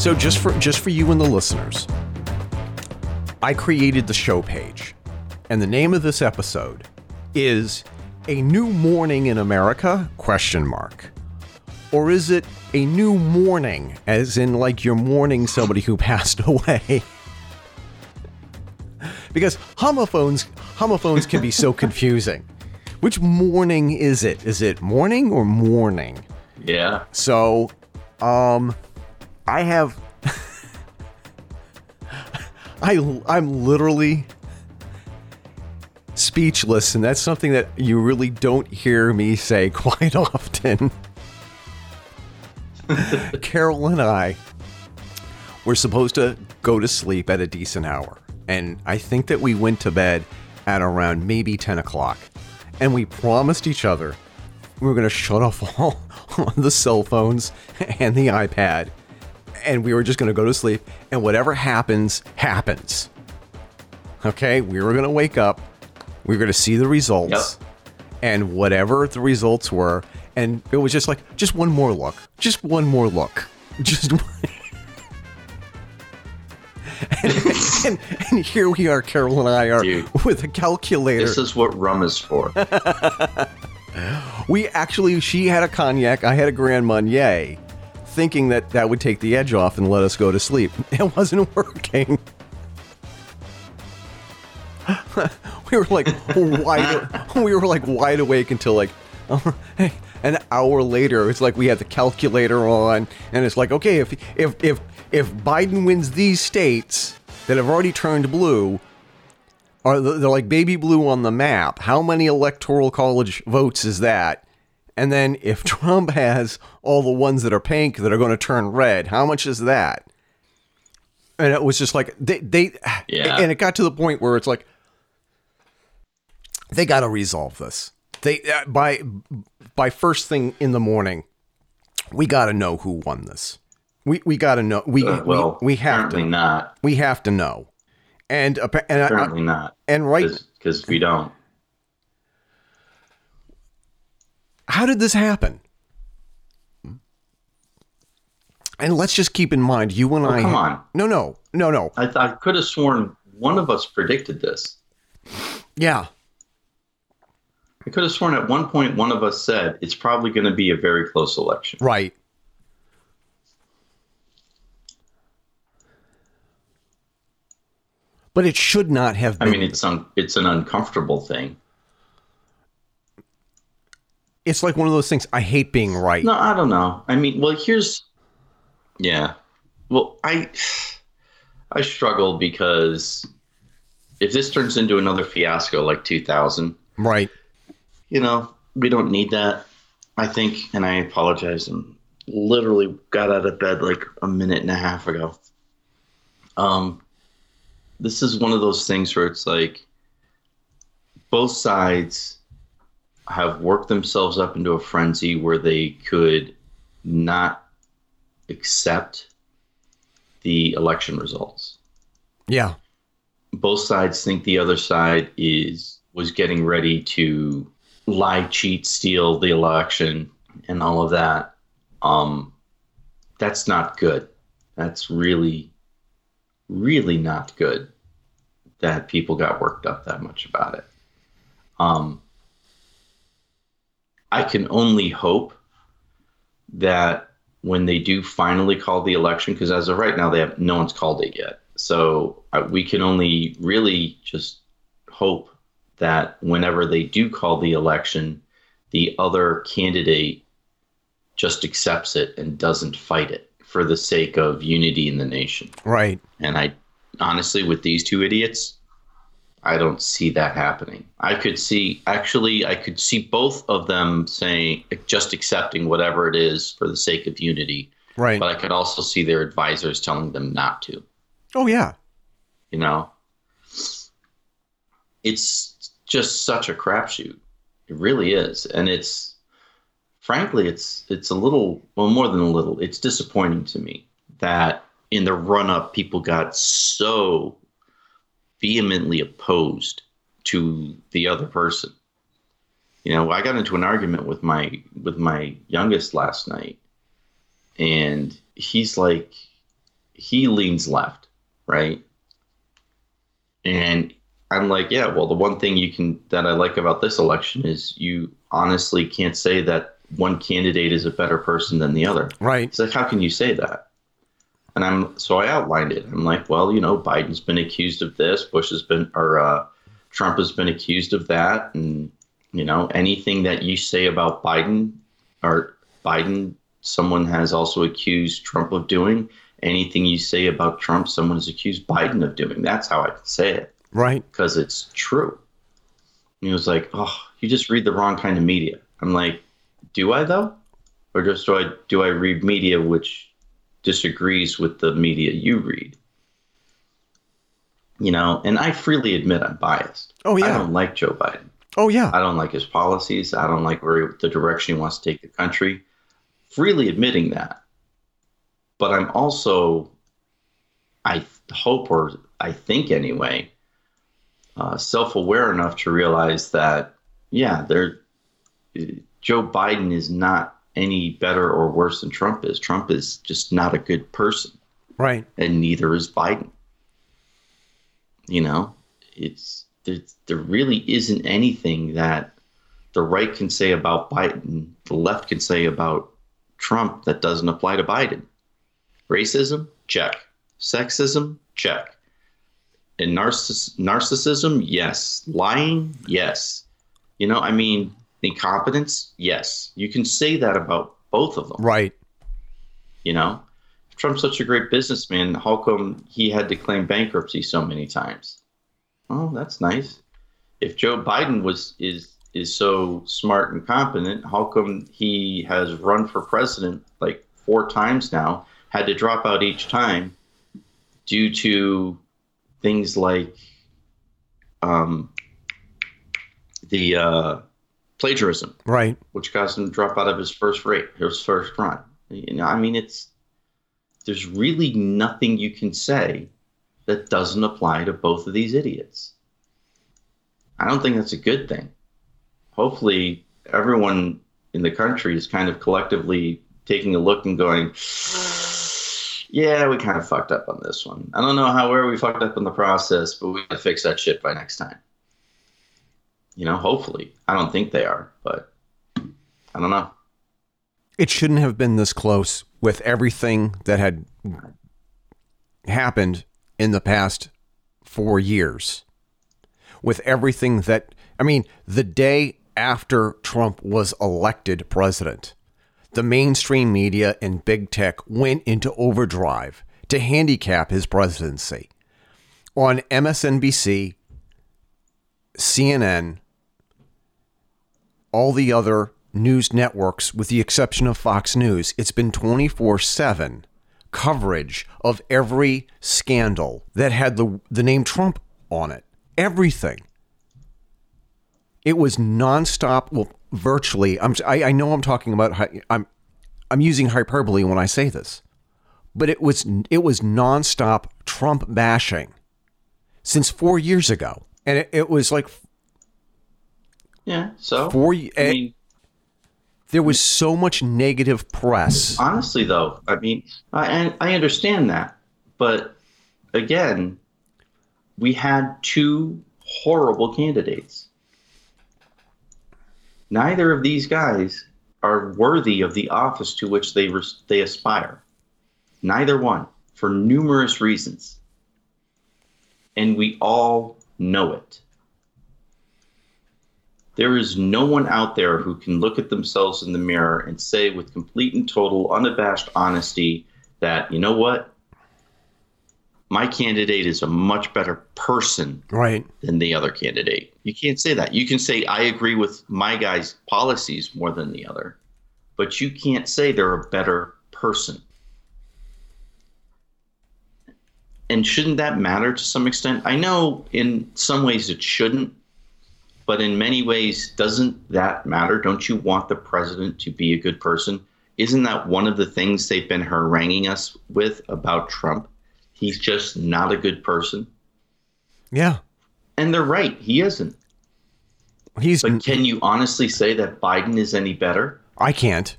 So just for just for you and the listeners, I created the show page, and the name of this episode is "A New Morning in America?" question mark, or is it a new mourning, as in like you're mourning somebody who passed away? because homophones homophones can be so confusing. Which morning is it? Is it morning or morning? Yeah. So, um, I have. I I'm literally speechless, and that's something that you really don't hear me say quite often. Carol and I were supposed to go to sleep at a decent hour, and I think that we went to bed at around maybe 10 o'clock. And we promised each other we were going to shut off all the cell phones and the iPad, and we were just going to go to sleep, and whatever happens, happens. Okay? We were going to wake up, we were going to see the results, Yep. and whatever the results were, and it was just like, just one more look. Just one more look. Just and, and, and here we are, Carol and I are Dude. with a calculator. This is what rum is for. We actually, she had a cognac, I had a Grand Marnier, thinking that that would take the edge off and let us go to sleep. It wasn't working. we were like wide, we were like wide awake until like an hour later. It's like we had the calculator on, and it's like, okay, if if if if Biden wins these states that have already turned blue, are they're like baby blue on the map. How many electoral college votes is that? And then if Trump has all the ones that are pink that are going to turn red, how much is that? And it was just like they they Yeah. and it got to the point where it's like they got to resolve this. They uh, by by first thing in the morning, we got to know who won this. We we got to know. We, Uh, well, we we have to not. we have to know. And and I- Apparently not. and right Because we don't. How did this happen? And let's just keep in mind, you and oh, I. Oh, come on. No, no, no, no. I, I could have sworn one of us predicted this. Yeah, I could have sworn at one point one of us said it's probably going to be a very close election. right. But it should not have I mean, it's un, it's an uncomfortable thing. It's like one of those things. I hate being right. No, I don't know. I mean, well, here's, yeah. Well, I, I struggle because if this turns into another fiasco like 2000, Right. you know, we don't need that. I think, and I apologize. and literally got out of bed like a minute and a half ago. Um, this is one of those things where it's like both sides have worked themselves up into a frenzy where they could not accept the election results Yeah. both sides think the other side is was getting ready to lie, cheat, steal the election, and all of that. Um, that's not good. That's really, really not good. That people got worked up that much about it. Um, I can only hope that when they do finally call the election, because as of right now, they have no one's called it yet. So uh, we can only really just hope that whenever they do call the election, the other candidate just accepts it and doesn't fight it for the sake of unity in the nation. Right. And I honestly, with these two idiots, I don't see that happening. I could see, actually, I could see both of them saying, just accepting whatever it is for the sake of unity. Right. But I could also see their advisors telling them not to. oh yeah. You know, it's just such a crapshoot. It really is, and it's frankly, it's it's a little well more than a little. It's disappointing to me that in the run up, people got so vehemently opposed to the other person. You know, I got into an argument with my with my youngest last night, and he's like, he leans left, right? And I'm like, yeah, well, the one thing you can that I like about this election is you honestly can't say that one candidate is a better person than the other. Right. It's like, how can you say that? And I'm so I outlined it. I'm like, well, you know, Biden's been accused of this, Bush has been, or uh, Trump has been accused of that, and you know, anything that you say about Biden or Biden, someone has also accused Trump of doing. Anything you say about Trump, someone has accused Biden of doing. That's how I say it Right. because it's true. And he was like, "Oh, you just read the wrong kind of media." I'm like, "Do I though, or just do I do I read media which disagrees with the media you read?" You know, and I freely admit I'm biased. Oh, yeah. I don't like Joe Biden. Oh yeah. I don't like his policies. I don't like where the direction he wants to take the country. Freely admitting that. But I'm also, I hope, or I think anyway, uh, self aware enough to realize that, yeah, there, Joe Biden is not any better or worse than Trump is. Trump is just not a good person Right. and neither is Biden. You know, it's there, there really isn't anything that the right can say about Biden, the left can say about Trump that doesn't apply to Biden. Racism, check. Sexism, check. And narciss- narcissism, yes. Lying, yes. You know, I mean, incompetence, yes. You can say that about both of them. Right. You know, if Trump's such a great businessman, how come he had to claim bankruptcy so many times? Oh, that's nice. If Joe Biden was is is so smart and competent, how come he has run for president like four times now, had to drop out each time due to things like um, the uh, plagiarism Right. which caused him to drop out of his first rate, his first run. You know, I mean, it's there's really nothing you can say that doesn't apply to both of these idiots. I don't think that's a good thing. Hopefully, everyone in the country is kind of collectively taking a look and going, "Yeah, we kind of fucked up on this one. I don't know how where we fucked up in the process, but we gotta fix that shit by next time." You know, hopefully. I don't think they are, but I don't know. It shouldn't have been this close with everything that had happened in the past four years. With everything that, I mean, the day after Trump was elected president, the mainstream media and big tech went into overdrive to handicap his presidency. On MSNBC, CNN, all the other news networks, with the exception of Fox News, it's been 24 7 coverage of every scandal that had the, the name Trump on it. Everything. It was nonstop. Well, virtually. I'm. I, I know I'm talking about. I'm. I'm using hyperbole when I say this, but it was. It was nonstop Trump bashing since four years ago, and it, it was like Yeah. So four. y- I eh, mean, there was so much negative press. honestly, though, I mean, I I understand that, but again, we had two horrible candidates. Neither of these guys are worthy of the office to which they res- they aspire. Neither one, for numerous reasons, and we all know it. There is no one out there who can look at themselves in the mirror and say with complete and total unabashed honesty that, you know what? My candidate is a much better person Right. than the other candidate. You can't say that. You can say, I agree with my guy's policies more than the other, but you can't say they're a better person. And shouldn't that matter to some extent? I know in some ways it shouldn't, but in many ways, doesn't that matter? Don't you want the president to be a good person? Isn't that one of the things they've been haranguing us with about Trump? He's just not a good person. Yeah. And they're right, he isn't. He's. But can you honestly say that Biden is any better? I can't.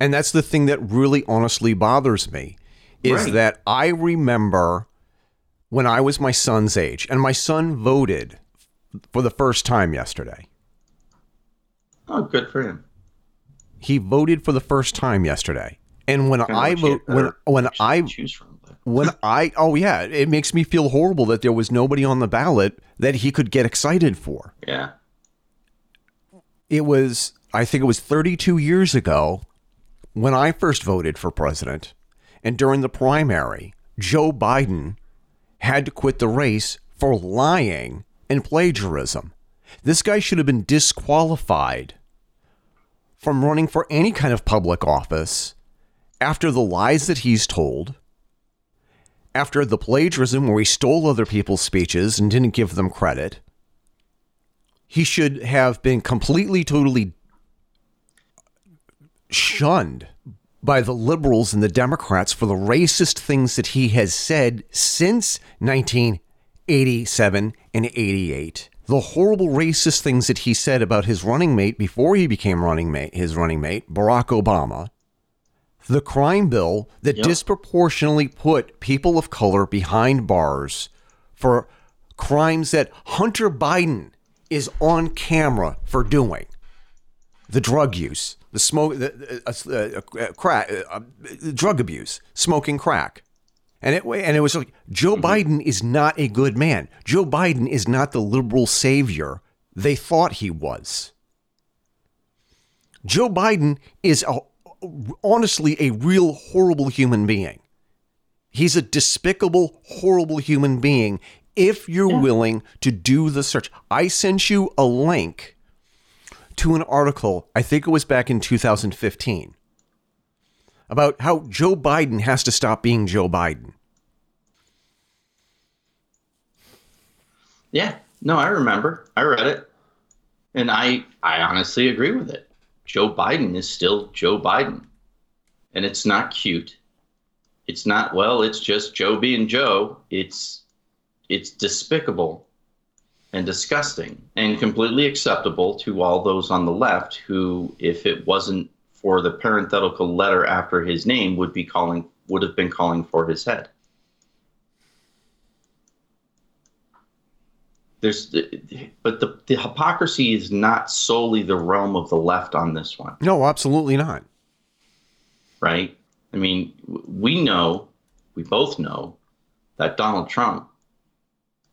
And that's the thing that really honestly bothers me is Right. that I remember when I was my son's age, and my son voted for the first time yesterday. Oh, good for him. He voted for the first time yesterday. And when I vote, when when I choose from. When I oh yeah, it makes me feel horrible that there was nobody on the ballot that he could get excited for. yeah, It was I think it was 32 years ago when I first voted for president, and during the primary, Joe Biden had to quit the race for lying and plagiarism. This guy should have been disqualified from running for any kind of public office after the lies that he's told, after the plagiarism where he stole other people's speeches and didn't give them credit. He should have been completely, totally shunned by the liberals and the Democrats for the racist things that he has said since 1987 and 88. The horrible racist things that he said about his running mate before he became running mate, his running mate, Barack Obama. The crime bill that Yep. disproportionately put people of color behind bars for crimes that Hunter Biden is on camera for doing the drug use, the smoke, the, uh, uh, uh, crack, uh, uh, drug abuse, smoking crack, and it and it was like Joe mm-hmm. Biden is not a good man. Joe Biden is not the liberal savior they thought he was. Joe Biden is a, honestly a real horrible human being. He's a despicable, horrible human being. If you're willing to do the search, I sent you a link to an article, I think it was back in 2015, about how Joe Biden has to stop being Joe Biden. yeah. No, I remember. I read it, and I I honestly agree with it. Joe Biden is still Joe Biden, and it's not cute. It's not well. It's just Joe being Joe. It's it's despicable and disgusting and completely acceptable to all those on the left who, if it wasn't for the parenthetical letter after his name, would be calling would have been calling for his head. There's, but the, the hypocrisy is not solely the realm of the left on this one No, absolutely not. right? I mean, we know, we both know that Donald Trump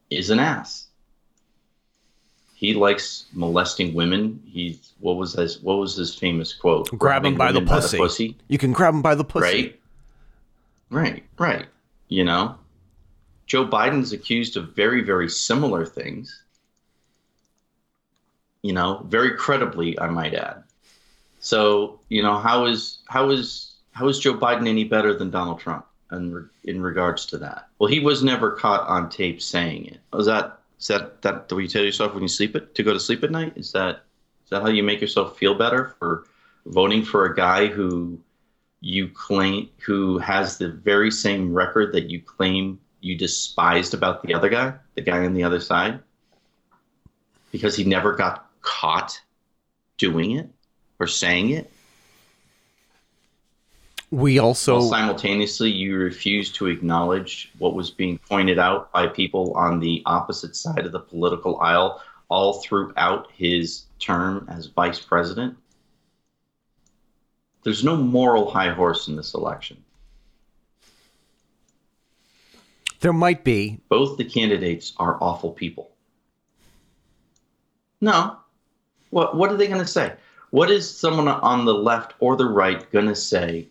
is an ass. He likes molesting women. He's what was his what was his famous quote? Grab him by the women pussy. pussy. You can grab him by the pussy. Right. Right. Right. You know, Joe Biden's accused of very, very similar things. You know, very credibly, I might add. So, you know, how is how is how is Joe Biden any better than Donald Trump in re- in regards to that? Well, he was never caught on tape saying it. Was that is that that what you tell yourself when you sleep it to go to sleep at night? Is that is that how you make yourself feel better for voting for a guy who you claim who has the very same record that you claim you despised about the other guy, the guy on the other side, because he never got caught doing it or saying it. We also While simultaneously, you refuse to acknowledge what was being pointed out by people on the opposite side of the political aisle all throughout his term as vice president. There's no moral high horse in this election. there might be both the candidates are awful people. No. What what are they going to say? What is someone on the left or the right going to say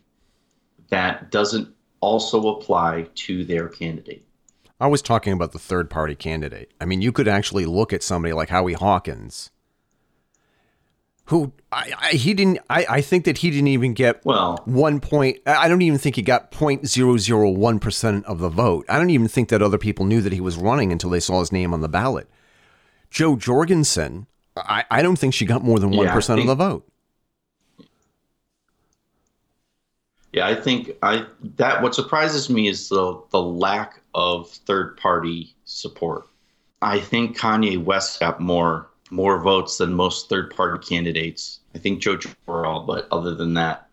that doesn't also apply to their candidate? I was talking about the third party candidate. I mean, you could actually look at somebody like Howie Hawkins, who I, I he didn't. I, I think that he didn't even get Well, one point. I don't even think he got 0.001 percent of the vote. I don't even think that other people knew that he was running until they saw his name on the ballot. Jo Jorgensen, I, I don't think she got more than one percent of the vote. Yeah, I think I that what surprises me is the the lack of third party support. I think Kanye West got more more votes than most third party candidates. I think Joe Jorrell, but other than that,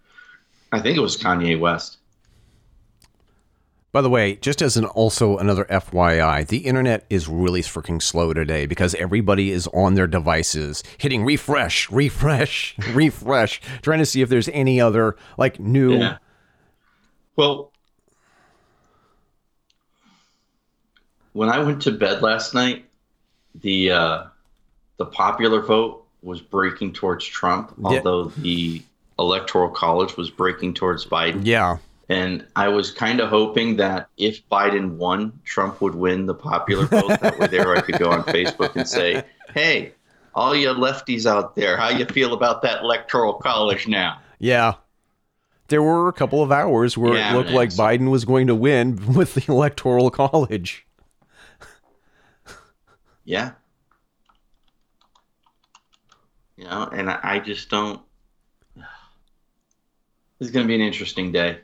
I think it was Kanye West. By the way, just as an also another FYI, the internet is really freaking slow today because everybody is on their devices hitting refresh, refresh, refresh, trying to see if there's any other like new. Yeah. Well, when I went to bed last night, the uh, the popular vote was breaking towards Trump, Yeah. although the electoral college was breaking towards Biden. Yeah. And I was kind of hoping that if Biden won, Trump would win the popular vote. that way, there I could go on Facebook and say, "Hey, all you lefties out there, how you feel about that electoral college now?" Yeah. There were a couple of hours where Yeah, it looked like. Biden was going to win with the electoral college. Yeah. You know, and I, I just don't. This is going to be an interesting day.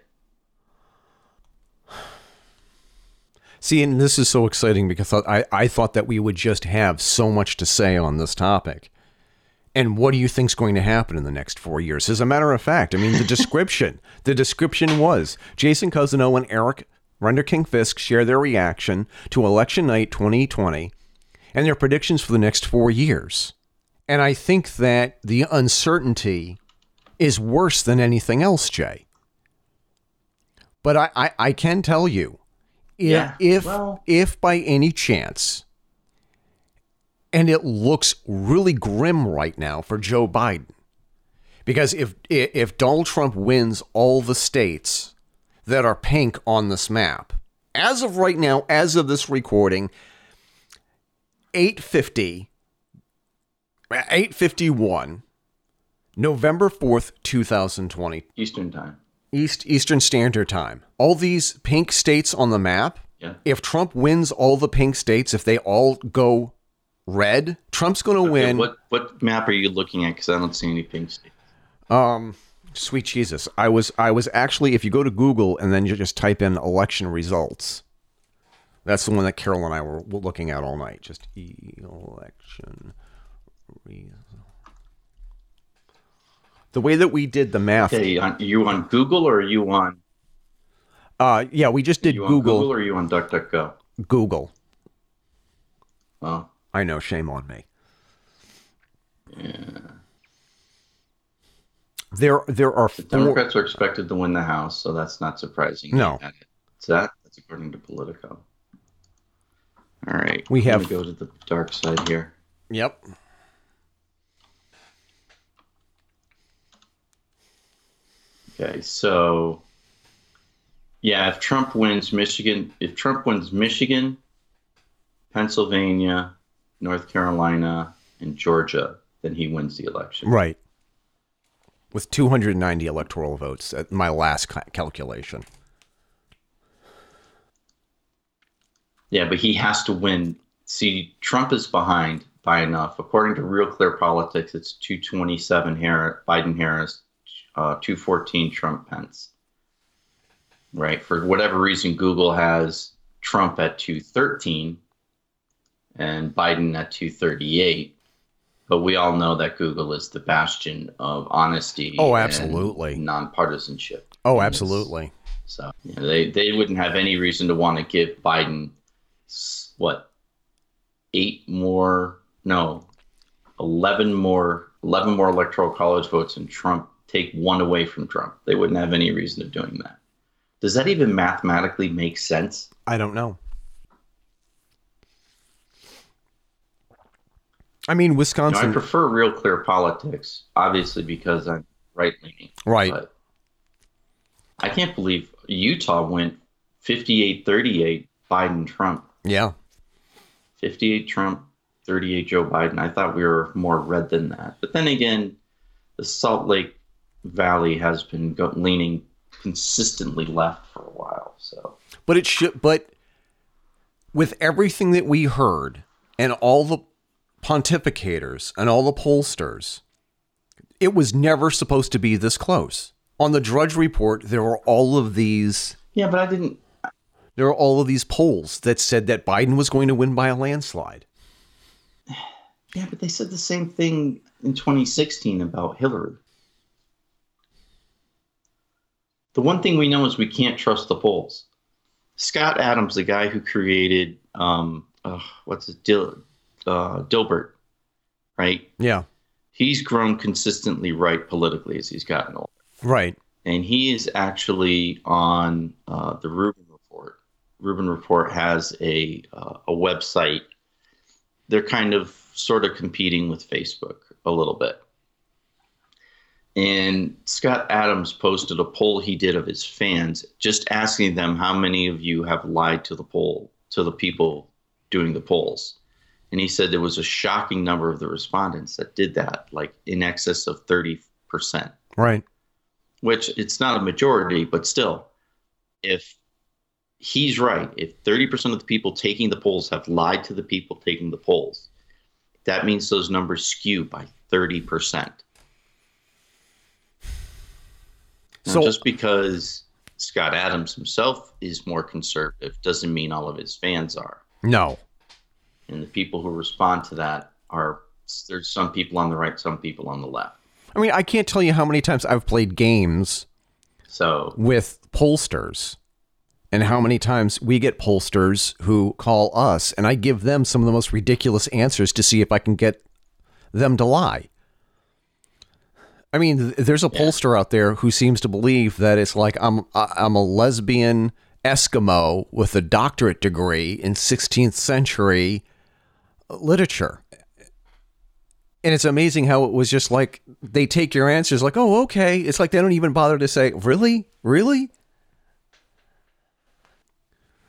See, and this is so exciting because I, I thought that we would just have so much to say on this topic. And what do you think's going to happen in the next four years? As a matter of fact, I mean, the description, the description was Jason Cousineau and Eric Renderking Fisk share their reaction to election night 2020 and their predictions for the next four years. And I think that the uncertainty is worse than anything else, Jay. But I, I, I can tell you, if Yeah, if well- if by any chance, and it looks really grim right now for Joe Biden, because if if Donald Trump wins all the states that are pink on this map, as of right now, as of this recording, 850, 851, November 4th, 2020, Eastern time. East Eastern Standard Time. All these pink states on the map, Yeah. if Trump wins all the pink states, if they all go red, Trump's going to Okay, win. What what map are you looking at? Because I don't see any pink states. Um, sweet Jesus, I was I was actually if you go to Google and then you just type in election results, that's the one that Carol and I were looking at all night. Just election results. The way that we did the math, Okay, on, you on Google or are you on uh, yeah, we just did you Google. Google or are you on DuckDuckGo? Google. Oh, I know, shame on me. yeah. There, there are four. Democrats are expected to win the House, so that's not surprising. No. Is that? That's according to Politico. All right. We have- go to the dark side here. Yep. Okay, so yeah, if Trump wins Michigan, if Trump wins Michigan, Pennsylvania, North Carolina, and Georgia, then he wins the election. Right. With 290 electoral votes at my last ca- calculation. Yeah, but he has to win. See, Trump is behind by enough. According to Real Clear Politics, it's 227 Harris, Biden Harris, uh, 214 Trump Pence. Right. For whatever reason, Google has Trump at 213 and Biden at 238. But we all know that Google is the bastion of honesty. Oh, and absolutely. nonpartisanship. Oh, absolutely. So yeah, they they wouldn't have any reason to want to give Biden what eight more no eleven more eleven more electoral college votes and Trump take one away from Trump. They wouldn't have any reason of doing that. Does that even mathematically make sense? I don't know. I mean, You know, I prefer real clear politics, obviously because I'm right leaning. Right. But I can't believe Utah went 58-38 Biden Trump. yeah. 58 Trump, 38 Joe Biden. I thought we were more red than that. But then again, the Salt Lake Valley has been go- leaning consistently left for a while. So But it should. But with everything that we heard and all the pontificators and all the pollsters, it was never supposed to be this close. On the Drudge Report, there were all of these. yeah, but I didn't. There were all of these polls that said that Biden was going to win by a landslide. Yeah, but they said the same thing in 2016 about Hillary. The one thing we know is we can't trust the polls. Scott Adams, the guy who created um, uh, what's it, Dil, uh, Dilbert, right? Yeah. He's grown consistently right politically as he's gotten older, Right. and he is actually on uh, the Rubin Report. Rubin Report has a uh, a website. They're kind of sort of competing with Facebook a little bit. And Scott Adams posted a poll he did of his fans, just asking them how many of you have lied to the poll to the people doing the polls. And he said there was a shocking number of the respondents that did that, like in excess of 30%, Right. which it's not a majority, but still, if he's right, if 30% of the people taking the polls have lied to the people taking the polls, that means those numbers skew by 30%. Now, So- just because Scott Adams himself is more conservative doesn't mean all of his fans are. No. And the people who respond to that are there's some people on the right, some people on the left. I mean, I can't tell you how many times I've played games So with pollsters and how many times we get pollsters who call us and I give them some of the most ridiculous answers to see if I can get them to lie. I mean, there's a pollster out there who seems to believe that it's like I'm I'm a lesbian Eskimo with a doctorate degree in 16th century literature. And it's amazing how it was just like they take your answers like, "Oh, okay." It's like they don't even bother to say, "Really? Really?"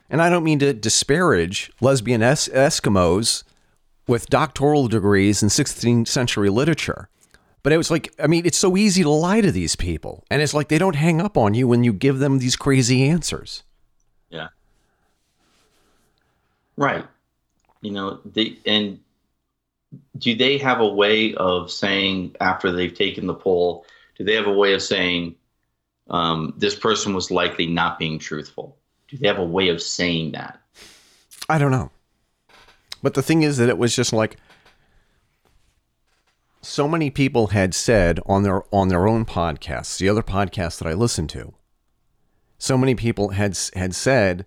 And I don't mean to disparage lesbian es- Eskimos with doctoral degrees in 16th century literature. But it was like, I mean, it's so easy to lie to these people. And it's like they don't hang up on you when you give them these crazy answers. Yeah. Right. You know, they and do they have a way of saying after they've taken the poll, do they have a way of saying um, this person was likely not being truthful? Do they have a way of saying that? I don't know. But the thing is that it was just like so many people had said on their on their own podcasts, the other podcasts that I listened to. So many people had had said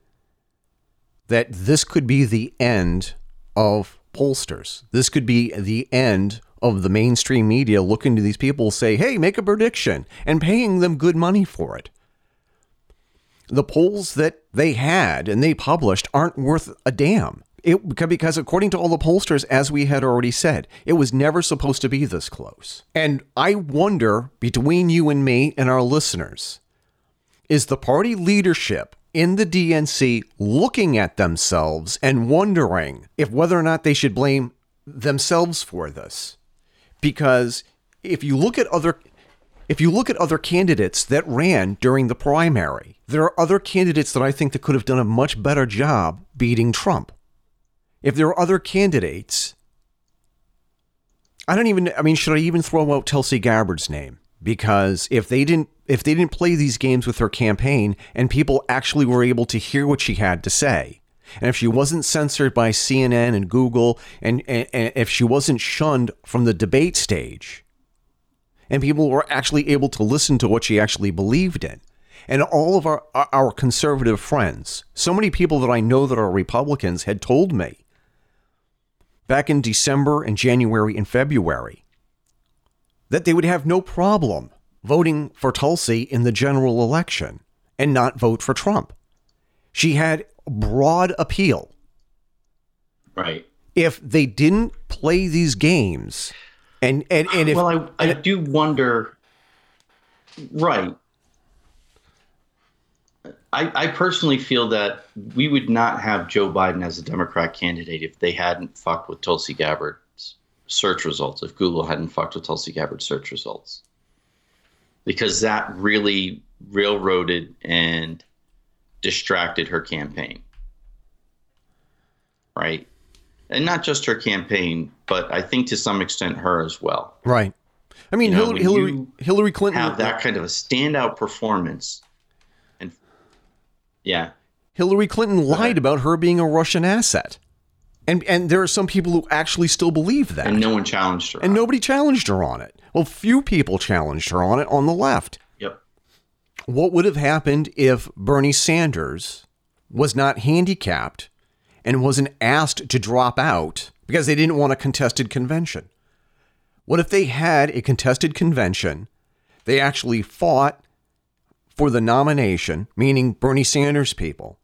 that this could be the end of pollsters. This could be the end of the mainstream media looking to these people say, "Hey, make a prediction," and paying them good money for it the polls that they had and they published aren't worth a damn. It, because according to all the pollsters, as we had already said, it was never supposed to be this close. And I wonder, between you and me and our listeners, is the party leadership in the DNC looking at themselves and wondering if whether or not they should blame themselves for this? Because if you look at other if you look at other candidates that ran during the primary, there are other candidates that I think that could have done a much better job beating Trump. If there are other candidates, I don't even I mean should I even throw out Tulsi Gabbard's name? Because if they didn't if they didn't play these games with her campaign and people actually were able to hear what she had to say, and if she wasn't censored by CNN and Google and, and, and if she wasn't shunned from the debate stage, and people were actually able to listen to what she actually believed in. And all of our our conservative friends, so many people that I know that are Republicans had told me back in December and January and February that they would have no problem voting for Tulsi in the general election and not vote for Trump. She had broad appeal. Right. If they didn't play these games and and, and if well, I, I do wonder. Right. I, I personally feel that we would not have Joe Biden as a Democrat candidate if they hadn't fucked with Tulsi Gabbard's search results, if Google hadn't fucked with Tulsi Gabbard's search results. Because that really railroaded and distracted her campaign. Right? And not just her campaign, but I think to some extent her as well. Right. I mean, You know, Hillary, Hillary, Hillary Clinton have that kind of a standout performance. And yeah, Hillary Clinton lied about her being a Russian asset. And and there are some people who actually still believe that. and no one challenged her. And nobody challenged her on it. Well, few people challenged her on it on the left. Yep. What would have happened if Bernie Sanders was not handicapped and wasn't asked to drop out because they didn't want a contested convention? What if they had a contested convention? They actually fought for the nomination, meaning Bernie Sanders people.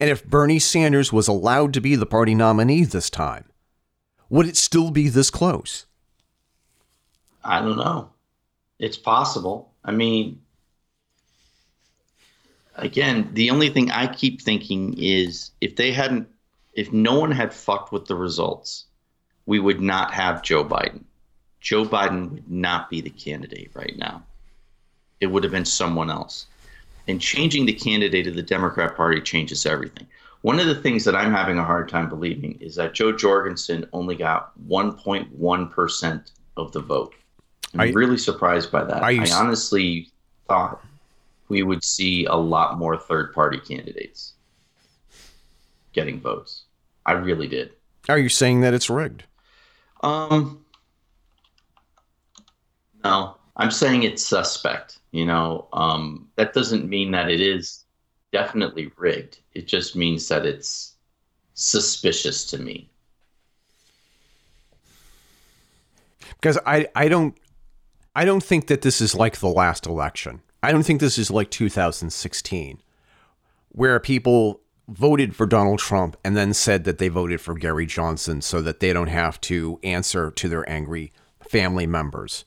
And if Bernie Sanders was allowed to be the party nominee this time, would it still be this close? I don't know. It's possible. I mean, again, the only thing I keep thinking is if they hadn't, if no one had fucked with the results, we would not have Joe Biden. Joe Biden would not be the candidate right now. It would have been someone else. And changing the candidate of the Democrat Party changes everything. One of the things that I'm having a hard time believing is that Jo Jorgensen only got 1.1% of the vote. I'm I, really surprised by that. I honestly thought we would see a lot more third party candidates getting votes. I really did. Are you saying that it's rigged? Um, no, I'm saying it's suspect. You know, um, that doesn't mean that it is definitely rigged. It just means that it's suspicious to me. Because I, I don't I don't think that this is like the last election. I don't think this is like 2016, where people voted for Donald Trump and then said that they voted for Gary Johnson so that they don't have to answer to their angry family members.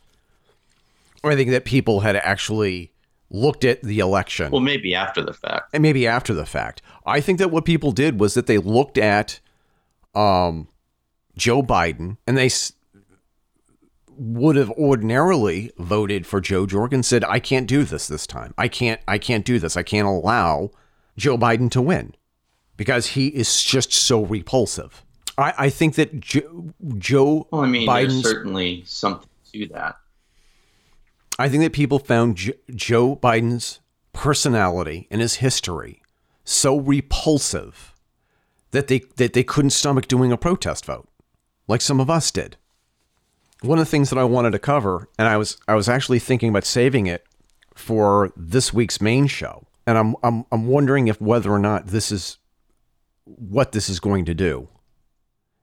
Or I think that people had actually looked at the election. Well, maybe after the fact. And maybe after the fact. I think that what people did was that they looked at um, Joe Biden and they would have ordinarily voted for Jo Jorgensen said, I can't do this this time. I can't I can't do this. I can't allow Joe Biden to win because he is just so repulsive. I, I think that Joe, Joe well, I mean, Biden's, there's certainly something to that. I think that people found jo- Joe Biden's personality and his history so repulsive that they that they couldn't stomach doing a protest vote, like some of us did one of the things that I wanted to cover, and I was I was actually thinking about saving it for this week's main show, and I'm I'm I'm wondering if whether or not this is what this is going to do,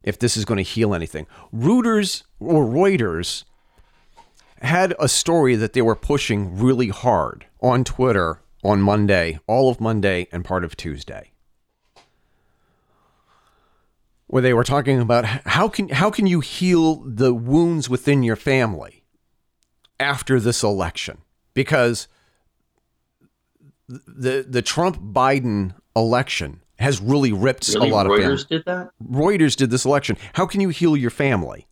if this is going to heal anything. Reuters or Reuters had a story that they were pushing really hard on Twitter on Monday, all of Monday and part of Tuesday where they were talking about how can how can you heal the wounds within your family after this election because the the Trump Biden election has really ripped really? a lot Reuters of families. Reuters did that. Reuters did this election. How can you heal your family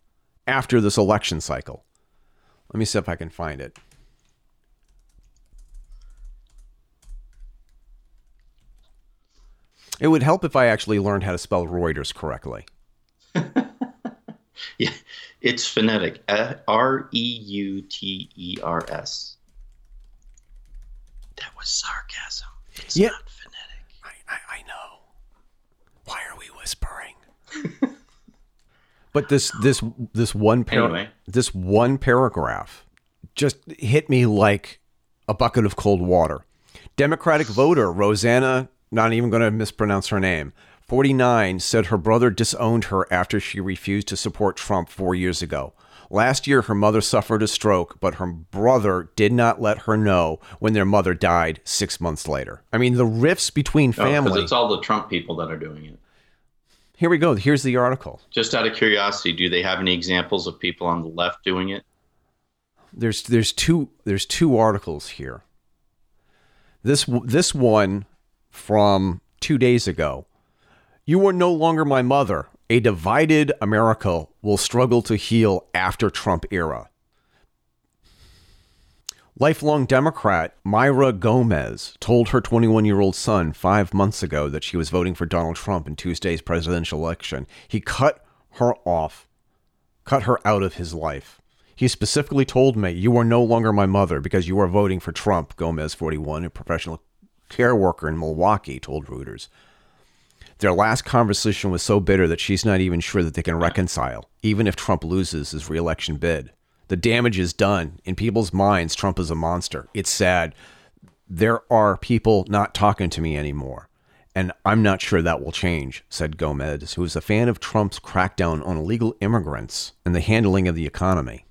after this election cycle? Let me see if I can find it. It would help if I actually learned how to spell Reuters correctly. yeah, it's phonetic. Uh, R E U T E R S. That was sarcasm. It's yeah. not phonetic. I, I, I know. Why are we whispering? but this this this one par- anyway. this one paragraph just hit me like a bucket of cold water. Democratic voter Rosanna not even going to mispronounce her name. 49 said her brother disowned her after she refused to support Trump four years ago. Last year, her mother suffered a stroke, but her brother did not let her know when their mother died six months later. I mean, the rifts between. Oh, no, it's all the Trump people that are doing it. Here we go. Here's the article. Just out of curiosity, do they have any examples of people on the left doing it? There's there's two there's two articles here. This this one from two days ago. You are no longer my mother. A divided America will struggle to heal after Trump era. Lifelong Democrat Myra Gomez told her 21 year old son five months ago that she was voting for Donald Trump in Tuesday's presidential election. He cut her off, cut her out of his life. He specifically told me, You are no longer my mother because you are voting for Trump, Gomez, 41, a professional care worker in Milwaukee told Reuters. Their last conversation was so bitter that she's not even sure that they can reconcile, even if Trump loses his reelection bid. The damage is done. In people's minds, Trump is a monster. It's sad. There are people not talking to me anymore. And I'm not sure that will change, said Gomez, who is a fan of Trump's crackdown on illegal immigrants and the handling of the economy.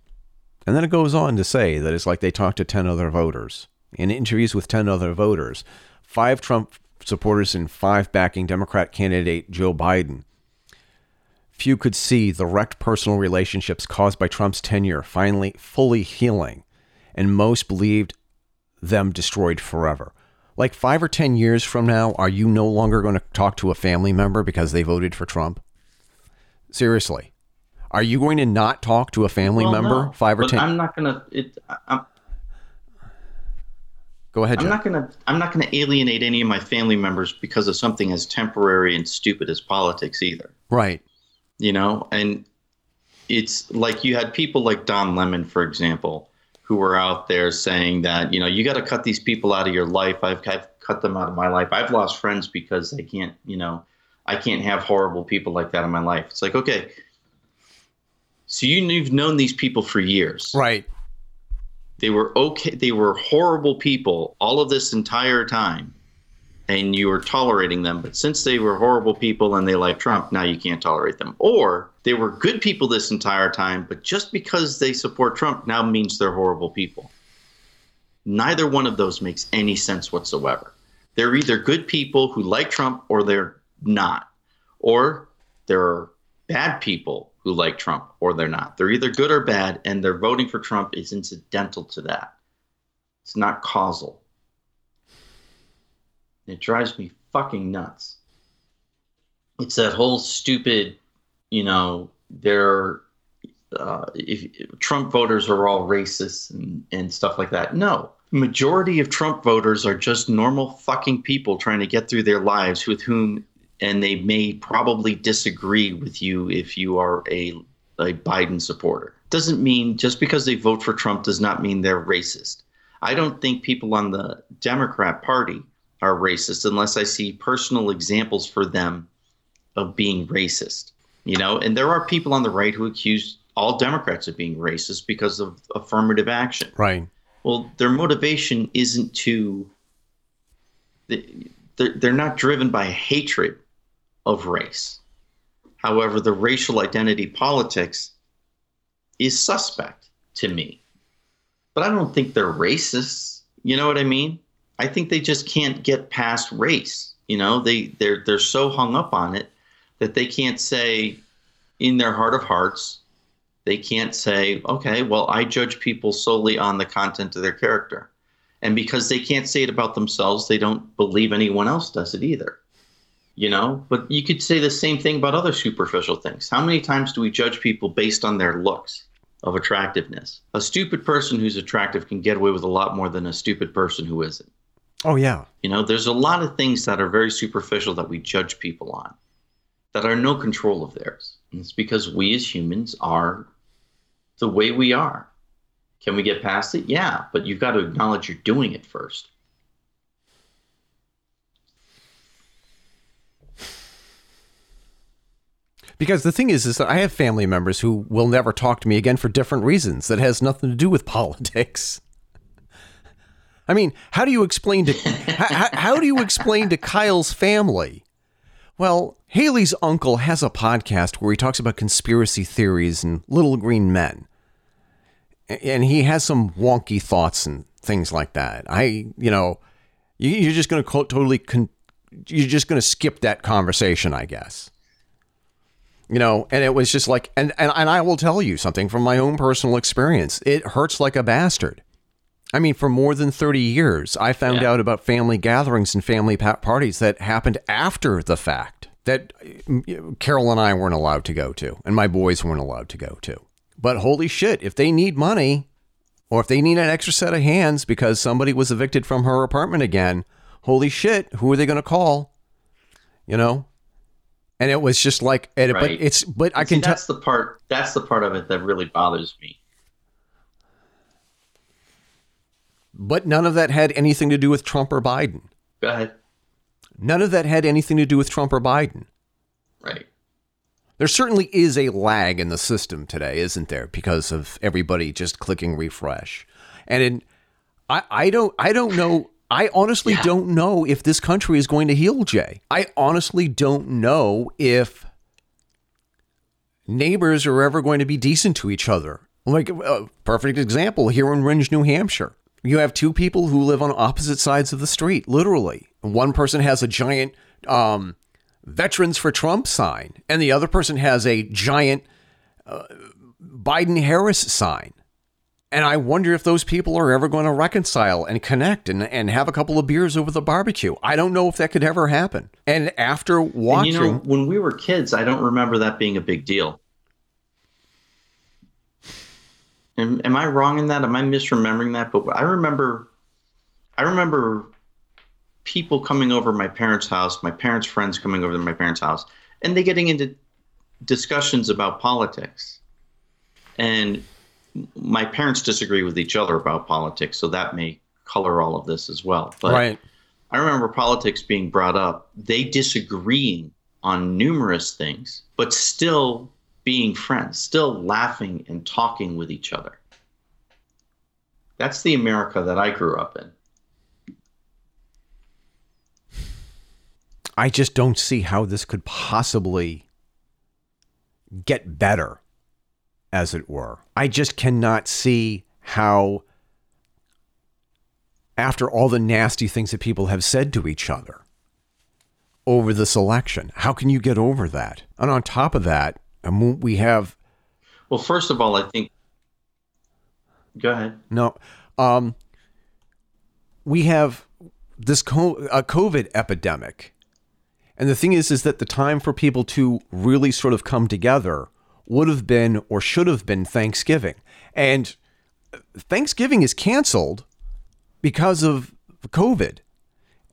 And then it goes on to say that it's like they talked to 10 other voters. In interviews with 10 other voters, five Trump supporters and five backing Democrat candidate Joe Biden, few could see the wrecked personal relationships caused by Trump's tenure finally fully healing, and most believed them destroyed forever. Like five or 10 years from now, are you no longer going to talk to a family member because they voted for Trump? Seriously. Are you going to not talk to a family Well, member no, five or but 10? I'm not gonna. It. I'm, Go ahead, I'm not gonna. I'm not gonna alienate any of my family members because of something as temporary and stupid as politics either. right. You know? And it's like you had people like don lemon for example who were out there saying that you know you got to cut these people out of your life. I've, I've cut them out of my life. I've lost friends because they can't you know i can't have horrible people like that in my life. It's like okay. So you, you've known these people for years. Right. they were okay they were horrible people all of this entire time and you were tolerating them but since they were horrible people and they like trump now you can't tolerate them or they were good people this entire time but just because they support trump now means they're horrible people neither one of those makes any sense whatsoever they're either good people who like trump or they're not or they're bad people who like Trump or they're not. They're either good or bad, and their voting for Trump is incidental to that. It's not causal. It drives me fucking nuts. It's that whole stupid, you know, they're uh, if, if Trump voters are all racist and, and stuff like that. No, majority of Trump voters are just normal fucking people trying to get through their lives with whom and they may probably disagree with you if you are a, a Biden supporter. Doesn't mean just because they vote for Trump does not mean they're racist. I don't think people on the Democrat Party are racist unless I see personal examples for them of being racist. You know, and there are people on the right who accuse all Democrats of being racist because of affirmative action. Right. Well, their motivation isn't to. They're, they're not driven by hatred of race. However, the racial identity politics is suspect to me. But I don't think they're racists. You know what I mean? I think they just can't get past race. You know, they they're they're so hung up on it that they can't say in their heart of hearts, they can't say, okay, well, I judge people solely on the content of their character. And because they can't say it about themselves, they don't believe anyone else does it either. You know, but you could say the same thing about other superficial things. How many times do we judge people based on their looks of attractiveness? A stupid person who's attractive can get away with a lot more than a stupid person who isn't. Oh yeah. You know, there's a lot of things that are very superficial that we judge people on that are no control of theirs. And it's because we as humans are the way we are. Can we get past it? Yeah, but you've got to acknowledge you're doing it first. Because the thing is, is that I have family members who will never talk to me again for different reasons that has nothing to do with politics. I mean, how do you explain to how, how do you explain to Kyle's family? Well, Haley's uncle has a podcast where he talks about conspiracy theories and little green men, and he has some wonky thoughts and things like that. I, you know, you, you're just going to totally, con- you're just going to skip that conversation, I guess you know and it was just like and, and and i will tell you something from my own personal experience it hurts like a bastard i mean for more than 30 years i found Yeah. out about family gatherings and family pa- parties that happened after the fact that uh, carol and i weren't allowed to go to and my boys weren't allowed to go to but holy shit if they need money or if they need an extra set of hands because somebody was evicted from her apartment again holy shit who are they going to call you know and it was just like and it- but it's but i can tell that's the part. That's the part of it that really bothers me. But none of that had anything to do with Trump or Biden. Go ahead. None of that had anything to do with Trump or Biden. Right. There certainly is a lag in the system today, isn't there? Because of everybody just clicking refresh. And in, I, I don't I don't know I honestly Yeah. don't know if this country is going to heal, Jay. I honestly don't know if neighbors are ever going to be decent to each other. Like a perfect example here in Rindge, New Hampshire. You have two people who live on opposite sides of the street, literally. One person has a giant um, Veterans for Trump sign, and the other person has a giant uh, Biden Harris sign. And I wonder if those people are ever going to reconcile and connect and, and have a couple of beers over the barbecue. I don't know if that could ever happen. And after And watching, you know, when we were kids, I don't remember that being a big deal. Am, am I wrong in that? Am I misremembering that? But I remember, I remember people coming over my parents' house, my parents' friends coming over to my parents' house, and they getting into discussions about politics. And my parents disagree with each other about politics, so that may color all of this as well. But right? I remember politics being brought up, they disagreeing on numerous things, but still being friends, still laughing and talking with each other. That's the America that I grew up in. I just don't see how this could possibly get better, as it were. I just cannot see how, after all the nasty things that people have said to each other over this election, how can you get over that? And on top of that, We have Well, first of all, I think. Go ahead. No, um, we have this co- a COVID epidemic, and the thing is, is that the time for people to really sort of come together would have been or should have been Thanksgiving, and Thanksgiving is canceled because of COVID,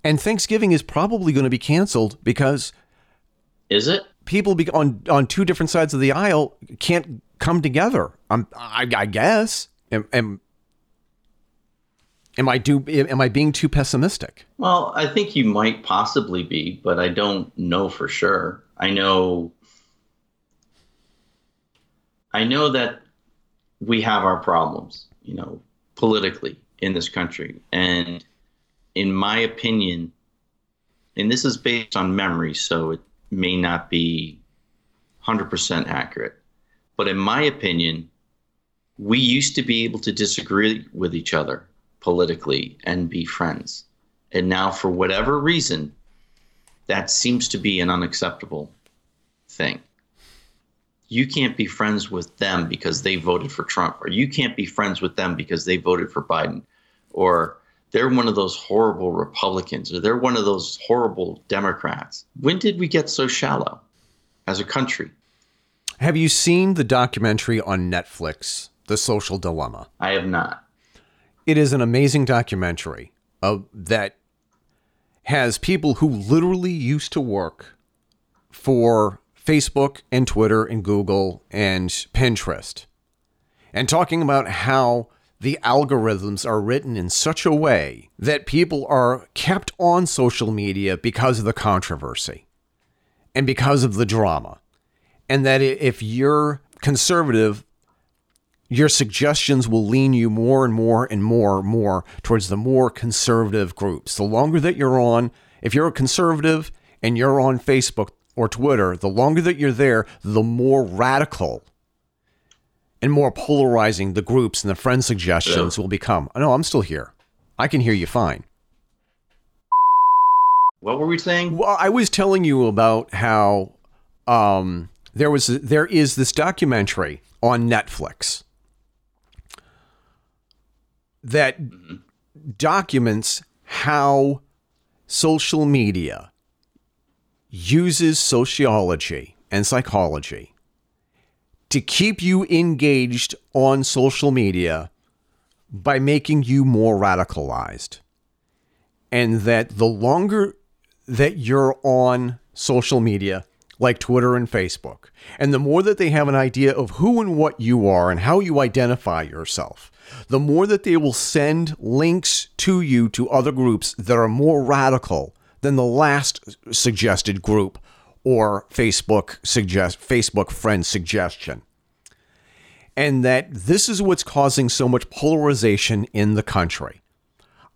and Thanksgiving is probably going to be canceled because Is it? People be on on two different sides of the aisle can't come together. I'm, I, I guess. Am, am am I do am I being too pessimistic? Well, I think you might possibly be, but I don't know for sure. I know I know that we have our problems, you know, politically in this country. And in my opinion, and this is based on memory, so it may not be 100% accurate, but in my opinion, we used to be able to disagree with each other politically and be friends. And now, for whatever reason, that seems to be an unacceptable thing. You can't be friends with them because they voted for Trump, or you can't be friends with them because they voted for Biden, or they're one of those horrible Republicans, or they're one of those horrible Democrats. When did we get so shallow as a country? Have you seen the documentary on Netflix, The Social Dilemma? I have not. It is an amazing documentary uh, that has people who literally used to work for Facebook and Twitter and Google and Pinterest and talking about how the algorithms are written in such a way that people are kept on social media because of the controversy and because of the drama. And that if you're conservative, your suggestions will lean you more and more and more and more towards the more conservative groups. The longer that you're on, if you're a conservative and you're on Facebook or Twitter, the longer that you're there, the more radical and more polarizing the groups and the friend suggestions will become. I know I'm still here. I can hear you fine. What were we saying? Well, I was telling you about how um, there was there is this documentary on Netflix that documents how social media uses sociology and psychology to keep you engaged on social media by making you more radicalized. And that the longer that you're on social media, like Twitter and Facebook, and the more that they have an idea of who and what you are and how you identify yourself, the more that they will send links to you to other groups that are more radical than the last suggested group or Facebook suggest Facebook friend suggestion. And that this is what's causing so much polarization in the country.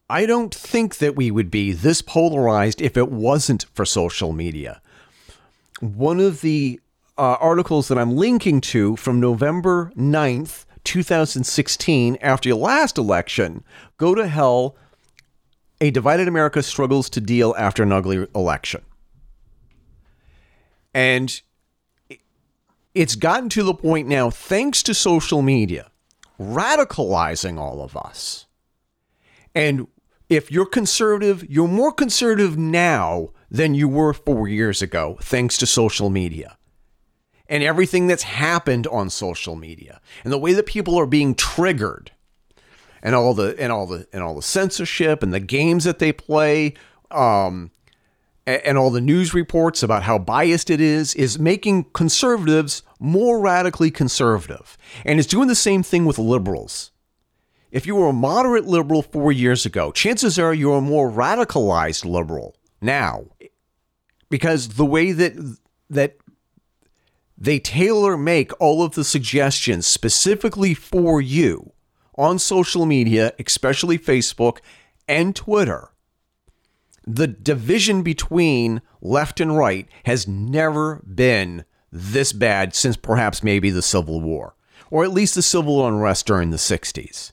I don't think that we would be this polarized if it wasn't for social media. One of the uh, articles that I'm linking to from November 9th, 2016, after your last election, Go to Hell, A Divided America Struggles to Deal After an Ugly Election. And it's gotten to the point now, thanks to social media, radicalizing all of us. And if you're conservative, you're more conservative now than you were four years ago, thanks to social media and everything that's happened on social media and the way that people are being triggered and all the and all the and all the censorship and the games that they play um, and, all the news reports about how biased it is is making conservatives more radically conservative and it's doing the same thing with liberals if you were a moderate liberal four years ago, chances are you're a more radicalized liberal now. Because the way that that they tailor make all of the suggestions specifically for you on social media, especially Facebook and Twitter, the division between left and right has never been this bad since perhaps maybe the Civil War, or at least the civil unrest during the 60s.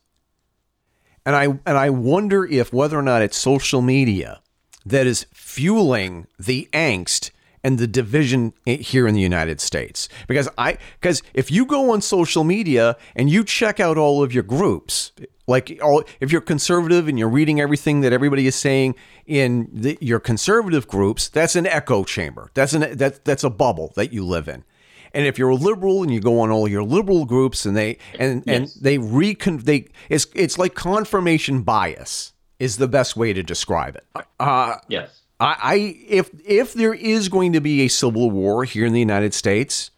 And I and I wonder if whether or not it's social media that is fueling the angst and the division here in the United States. Because I because if you go on social media and you check out all of your groups, like all if you're conservative and you're reading everything that everybody is saying in the, your conservative groups, that's an echo chamber. That's an that that's a bubble that you live in. And if you're a liberal and you go on all your liberal groups and they and yes. and they recon they it's it's like confirmation bias is the best way to describe it. Uh, yes. I, I if if there is going to be a civil war here in the United States,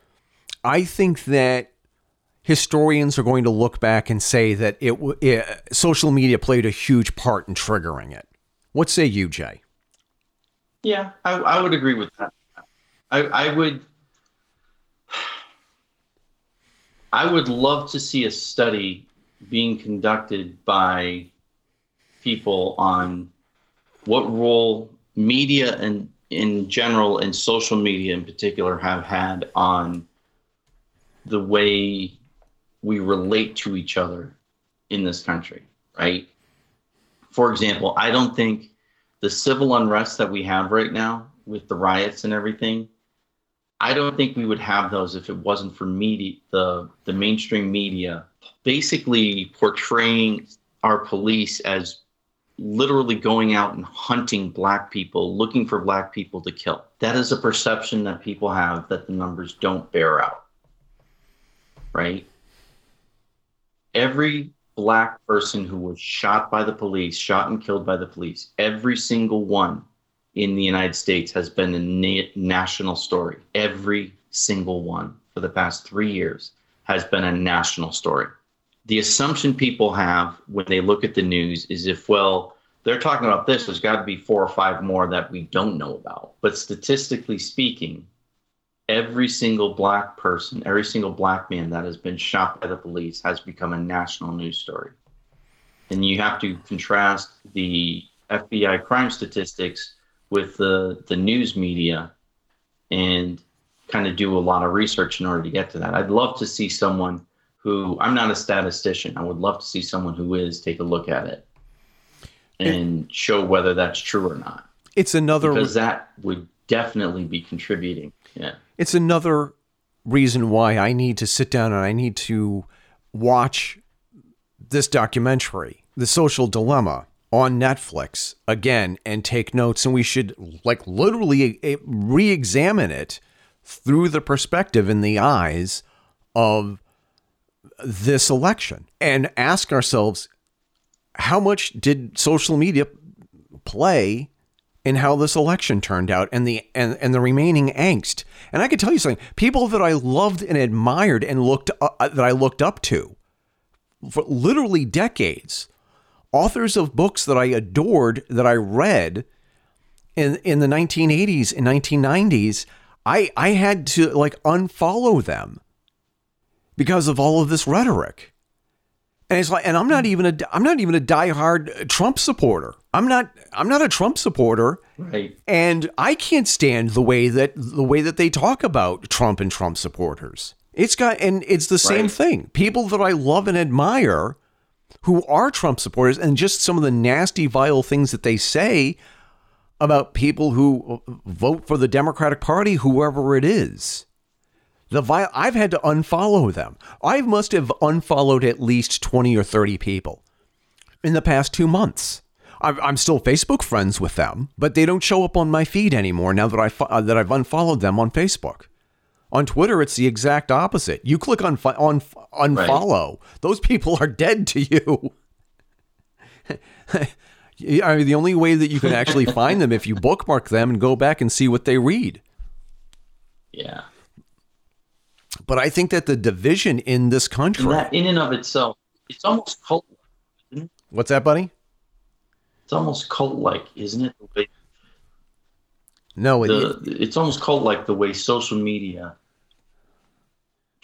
I think that historians are going to look back and say that it, it social media played a huge part in triggering it. What say you, Jay? Yeah, I, I would agree with that. I, I would I would love to see a study being conducted by people on what role media and in general and social media in particular have had on the way we relate to each other in this country, right? For example, I don't think the civil unrest that we have right now with the riots and everything I don't think we would have those if it wasn't for media, the the mainstream media, basically portraying our police as literally going out and hunting black people, looking for black people to kill. That is a perception that people have that the numbers don't bear out. Right? Every black person who was shot by the police, shot and killed by the police, every single one in the United States has been a na- national story. Every single one for the past three years has been a national story. The assumption people have when they look at the news is if, well, they're talking about this, there's got to be four or five more that we don't know about. But statistically speaking, every single black person, every single black man that has been shot by the police has become a national news story. And you have to contrast the FBI crime statistics with the the news media and kind of do a lot of research in order to get to that. I'd love to see someone who I'm not a statistician. I would love to see someone who is take a look at it and show whether that's true or not. It's another because that would definitely be contributing. Yeah. It's another reason why I need to sit down and I need to watch this documentary, The Social Dilemma, on Netflix again and take notes. And we should like literally eh, re examine it through the perspective in the eyes of this election and ask ourselves how much did social media play in how this election turned out and the and, and the remaining angst and i could tell you something people that i loved and admired and looked uh, that i looked up to for literally decades authors of books that I adored that I read in in the 1980s and 1990s, I I had to like unfollow them because of all of this rhetoric. And it's like, and I'm not mm. even a, I'm not even a diehard Trump supporter. I'm not, I'm not a Trump supporter, Right. and I can't stand the way that the way that they talk about Trump and Trump supporters. It's got, and it's the same Right. thing. People that I love and admire, who are Trump supporters, and just some of the nasty, vile things that they say about people who vote for the Democratic Party, whoever it is. The vi- I've had to unfollow them. I must have unfollowed at least 20 or 30 people in the past two months. I'm, still Facebook friends with them, but they don't show up on my feed anymore now that, I uh, that I've unfollowed them on Facebook. On Twitter, it's the exact opposite. You click on on unfollow, those people are dead to you. I mean, the only way that you can actually find them if you bookmark them and go back and see what they read. Yeah. But I think that the division in this country. And that in and of itself, it's almost cult. what's that, buddy? It's almost cult like, isn't it? The way No, it, the, it's almost cult like the way social media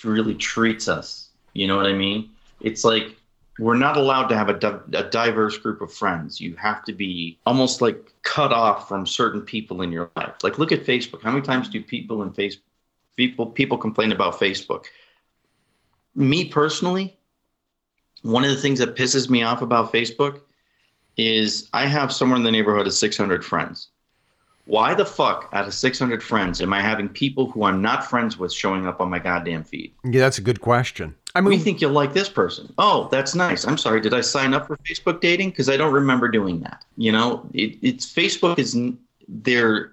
really treats us. You know what I mean? It's like we're not allowed to have a, di- a diverse group of friends. You have to be almost like cut off from certain people in your life. Like look at Facebook. How many times do people in Facebook people people complain about Facebook? Me personally, one of the things that pisses me off about Facebook is I have somewhere in the neighborhood of 600 friends why the fuck out of 600 friends am I having people who I'm not friends with showing up on my goddamn feed? yeah, that's a good question. I mean, We think you'll like this person. Oh, that's nice. I'm sorry. Did I sign up for Facebook dating? Because I don't remember doing that. You know, it, it's Facebook is they're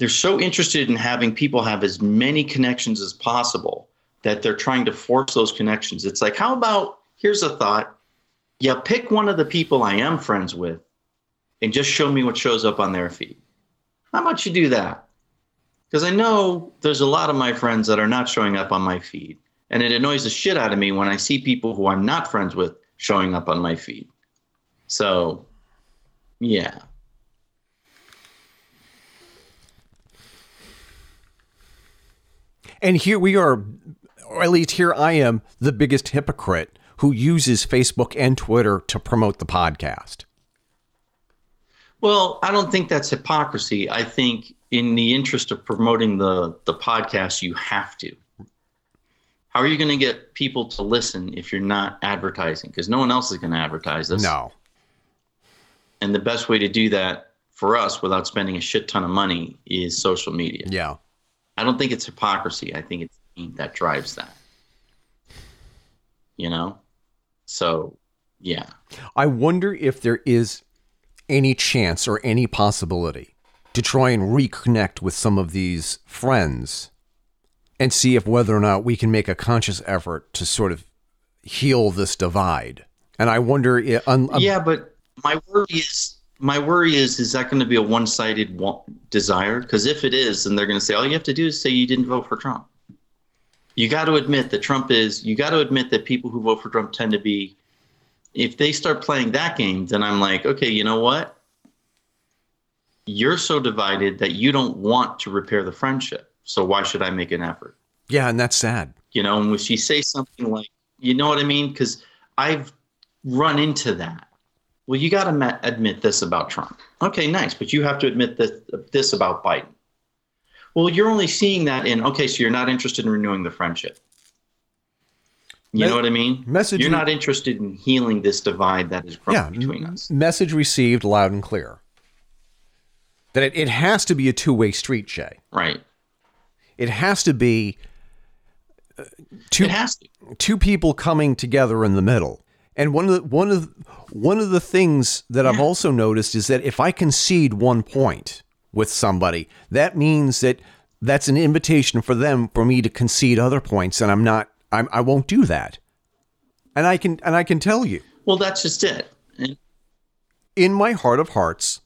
they're so interested in having people have as many connections as possible that they're trying to force those connections. It's like, how about here's a thought. Yeah, pick one of the people I am friends with and just show me what shows up on their feed. How about you do that? Because I know there's a lot of my friends that are not showing up on my feed. And it annoys the shit out of me when I see people who I'm not friends with showing up on my feed. So, yeah. And here we are, or at least here I am, the biggest hypocrite who uses Facebook and Twitter to promote the podcast. Well, I don't think that's hypocrisy. I think in the interest of promoting the, the podcast, you have to. How are you going to get people to listen if you're not advertising? Because no one else is going to advertise this. No. And the best way to do that for us without spending a shit ton of money is social media. Yeah. I don't think it's hypocrisy. I think it's that drives that. You know? So, yeah. I wonder if there is any chance or any possibility to try and reconnect with some of these friends and see if whether or not we can make a conscious effort to sort of heal this divide. And I wonder, i- un, un- yeah, but my worry is my worry is is that going to be a one-sided wa- desire? Because if it is, then they're going to say all you have to do is say you didn't vote for Trump. You got to admit that Trump is. You got to admit that people who vote for Trump tend to be. If they start playing that game, then I'm like, okay, you know what? You're so divided that you don't want to repair the friendship. So why should I make an effort? yeah, and that's sad. you know, and when she says something like, you know what I mean? Because I've run into that. Well, you got to ma- admit this about Trump. Okay, nice, but you have to admit this, this about Biden. Well, you're only seeing that in, okay, so you're not interested in renewing the friendship. You Me- know what I mean? message- You're not interested in healing this divide that is growing Yeah, between us. message received loud and clear. That it, it has to be a two way street, Shay. Right. It has to be uh, two It has to. two people coming together in the middle. And one of the, one of one of the things that I've also noticed is that if I concede one point with somebody, that means that that's an invitation for them for me to concede other points, and I'm not. I'm, I won't do that. And I can and I can tell you, Well, that's just it. In my heart of hearts,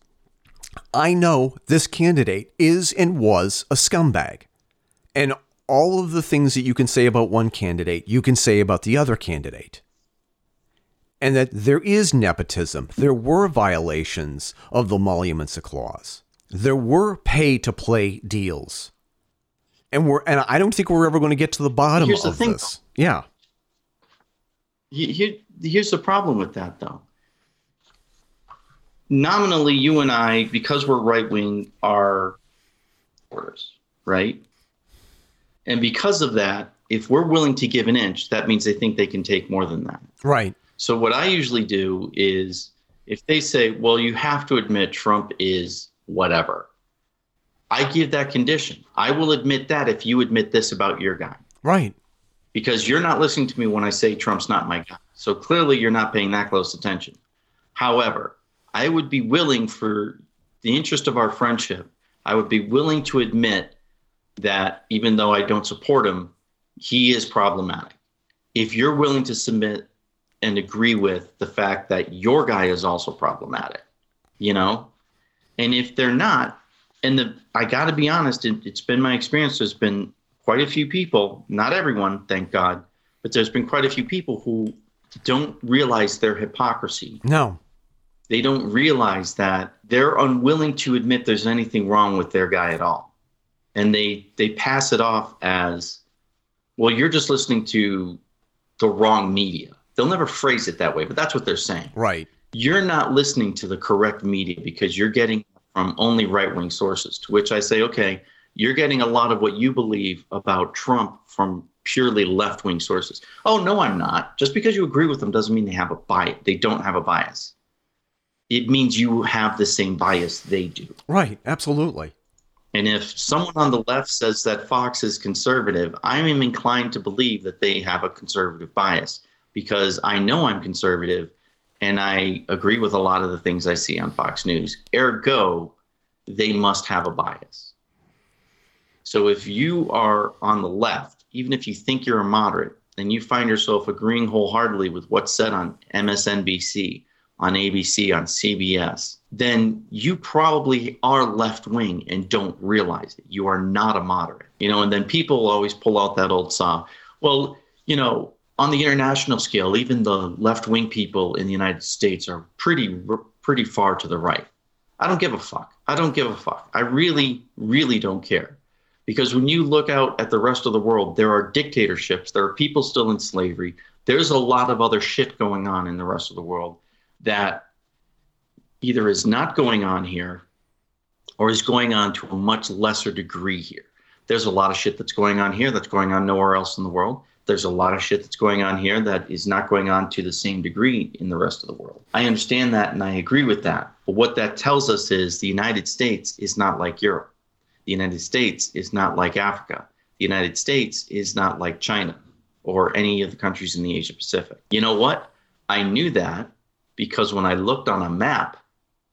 I know this candidate is and was a scumbag. And all of the things that you can say about one candidate, you can say about the other candidate. And that there is nepotism. There were violations of the emoluments clause. There were pay to play deals. And we're and I don't think we're ever going to get to the bottom Here's the of thing, this. Yeah. Here, here's the problem with that, though. Nominally, you and I, because we're right wing, are orders, right? And because of that, if we're willing to give an inch, that means they think they can take more than that. Right. So what I usually do is if they say, well, you have to admit Trump is whatever, I give that condition. I will admit that if you admit this about your guy. Right. Because you're not listening to me when I say Trump's not my guy. So clearly you're not paying that close attention. However, I would be willing for the interest of our friendship, I would be willing to admit that even though I don't support him, he is problematic. If you're willing to submit and agree with the fact that your guy is also problematic, you know? And if they're not, and the I got to be honest, it, it's been my experience. There's been quite a few people, not everyone, thank God, but there's been quite a few people who don't realize their hypocrisy. No. They don't realize that they're unwilling to admit there's anything wrong with their guy at all. And they they pass it off as, well, you're just listening to the wrong media. They'll never phrase it that way, but that's what they're saying. Right. You're not listening to the correct media because you're getting from only right wing sources, to which I say, okay, you're getting a lot of what you believe about Trump from purely left wing sources. Oh, no, I'm not. Just because you agree with them doesn't mean they have a bias. They don't have a bias. It means you have the same bias they do. Right. Absolutely. And if someone on the left says that Fox is conservative, I'm inclined to believe that they have a conservative bias because I know I'm conservative and I agree with a lot of the things I see on Fox News. Ergo, they must have a bias. So if you are on the left, even if you think you're a moderate, and you find yourself agreeing wholeheartedly with what's said on MSNBC, on ABC, on CBS, then you probably are left wing and don't realize it. You are not a moderate. You know, and then people always pull out that old song. Well, you know, on the international scale, even the left wing people in the United States are pretty pretty far to the right. I don't give a fuck. I don't give a fuck. I really, really don't care. Because when you look out at the rest of the world, there are dictatorships, there are people still in slavery, there's a lot of other shit going on in the rest of the world that either is not going on here or is going on to a much lesser degree here. There's a lot of shit that's going on here that's going on nowhere else in the world. There's a lot of shit that's going on here that is not going on to the same degree in the rest of the world. I understand that and I agree with that. But what that tells us is the United States is not like Europe. The United States is not like Africa. The United States is not like China or any of the countries in the Asia Pacific. You know what? I knew that because when I looked on a map,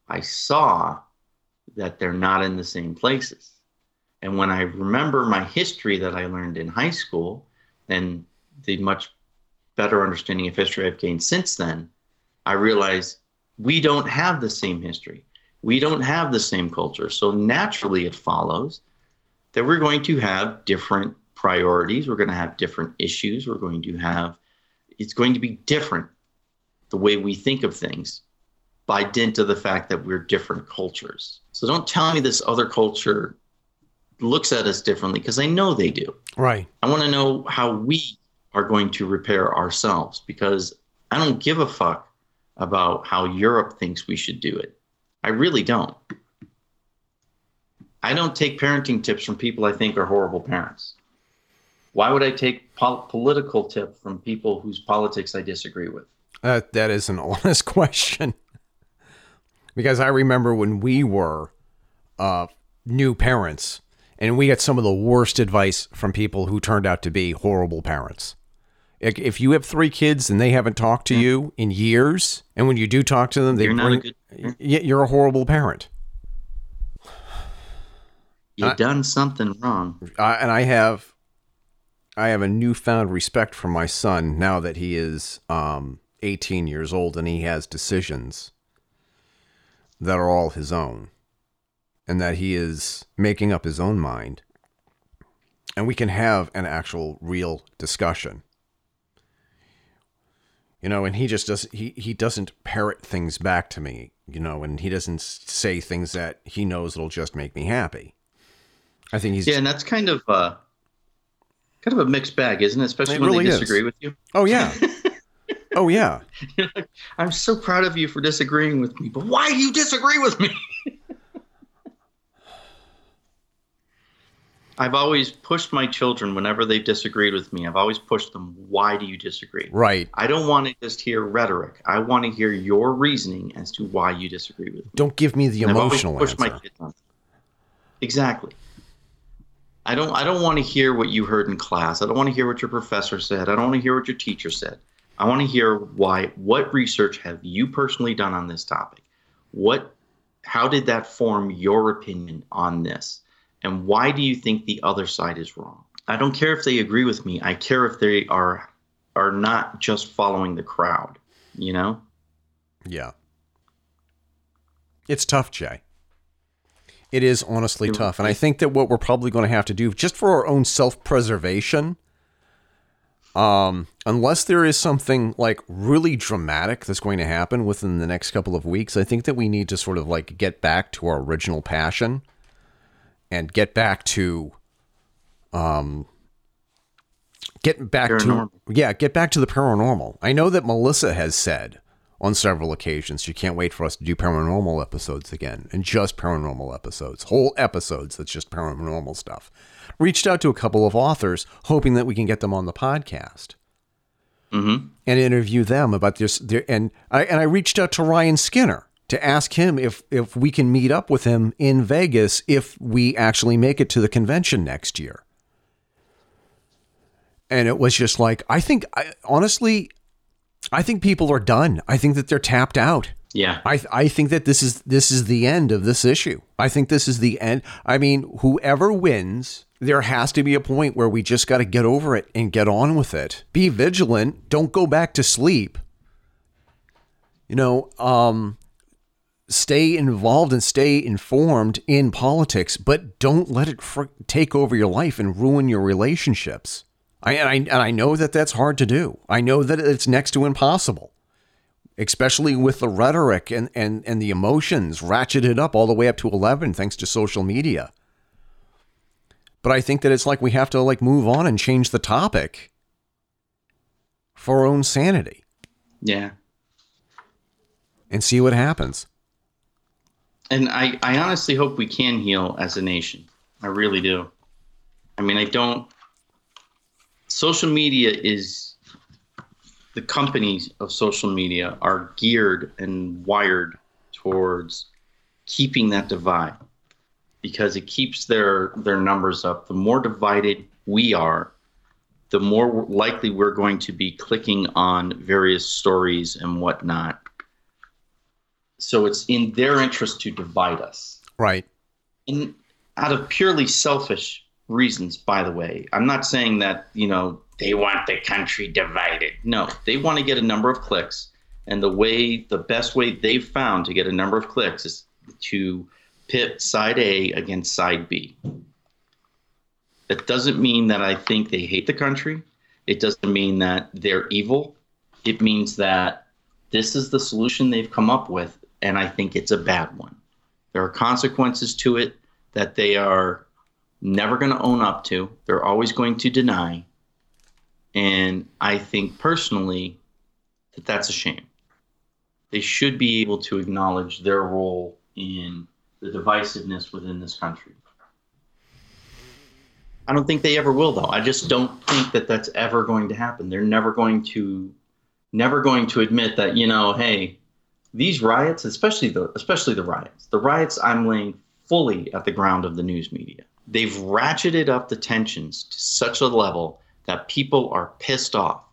I saw that they're not in the same places. And when I remember my history that I learned in high school and the much better understanding of history I've gained since then, I realize we don't have the same history we don't have the same culture. So naturally, it follows that we're going to have different priorities. We're going to have different issues. We're going to have, it's going to be different the way we think of things by dint of the fact that we're different cultures. So don't tell me this other culture looks at us differently because I know they do. Right. I want to know how we are going to repair ourselves because I don't give a fuck about how Europe thinks we should do it. I really don't. I don't take parenting tips from people I think are horrible parents. Why would I take pol- political tip from people whose politics I disagree with? Uh, that is an honest question. because I remember when we were uh, new parents and we got some of the worst advice from people who turned out to be horrible parents. If you have three kids and they haven't talked to you in years, and when you do talk to them, they You're not bring, a good you're a horrible parent. You've done something wrong. Uh, and I have, I have a newfound respect for my son now that he is um, 18 years old and he has decisions that are all his own, and that he is making up his own mind, and we can have an actual, real discussion. You know, and he just does he he doesn't parrot things back to me, you know, and he doesn't say things that he knows that'll just make me happy. I think he's Yeah, and that's kind of uh kind of a mixed bag, isn't it? Especially It when really they is. disagree with you. Oh yeah. Oh yeah. I'm so proud of you for disagreeing with me, but why do you disagree with me? I've always pushed my children whenever they've disagreed with me. I've always pushed them, why do you disagree? Right. I don't want to just hear rhetoric. I want to hear your reasoning as to why you disagree with me. Don't give me the And I've always emotional pushed answer. my kids on. Exactly. I don't I don't want to hear what you heard in class. I don't want to hear what your professor said. I don't want to hear what your teacher said. I want to hear why what research have you personally done on this topic? What how did that form your opinion on this? And why do you think the other side is wrong? I don't care if they agree with me. I care if they are are not just following the crowd, you know? Yeah. It's tough, Jay. It is honestly It- tough. And I think that what we're probably going to have to do, just for our own self preservation, um, unless there is something like really dramatic that's going to happen within the next couple of weeks, I think that we need to sort of like get back to our original passion and get back to um get back Paranormal. to yeah, get back to the paranormal. I know that Melissa has said on several occasions she can't wait for us to do paranormal episodes again and just paranormal episodes, whole episodes that's just paranormal stuff. Reached out to a couple of authors hoping that we can get them on the podcast Mhm. and interview them about this. Their, and I and I reached out to Ryan Skinner to ask him if if we can meet up with him in Vegas if we actually make it to the convention next year. And it was just like I think I, honestly, I think people are done. I think that they're tapped out. Yeah. I I think that this is this is the end of this issue. I think this is the end. I mean, whoever wins, there has to be a point where we just got to get over it and get on with it. Be vigilant. Don't go back to sleep. You know, um stay involved and stay informed in politics, but don't let it fr- take over your life and ruin your relationships. I and I and I know that that's hard to do. I know that it's next to impossible especially with the rhetoric and, and, and the emotions ratcheted up all the way up to 11 thanks to social media but i think that it's like we have to like move on and change the topic for our own sanity Yeah. and see what happens And I, I honestly hope we can heal as a nation. I really do. I mean, I don't. Social media is. The companies of social media are geared and wired towards keeping that divide because it keeps their their numbers up. The more divided we are, the more likely we're going to be clicking on various stories and whatnot so it's in their interest to divide us. right And out of purely selfish reasons, by the way, I'm not saying that, you know, they want the country divided. No, they want to get a number of clicks. And the way, the best way they've found to get a number of clicks is to pit side A against side B. That doesn't mean that I think they hate the country. It doesn't mean that they're evil. It means that this is the solution they've come up with, and I think it's a bad one. There are consequences to it that they are never going to own up to. They're always going to deny. And I think personally that that's a shame. They should be able to acknowledge their role in the divisiveness within this country. I don't think they ever will, though. I just don't think that that's ever going to happen. They're never going to, never going to admit that you know, hey, these riots, especially the especially the riots, the riots I'm laying fully at the ground of the news media. They've ratcheted up the tensions to such a level that people are pissed off.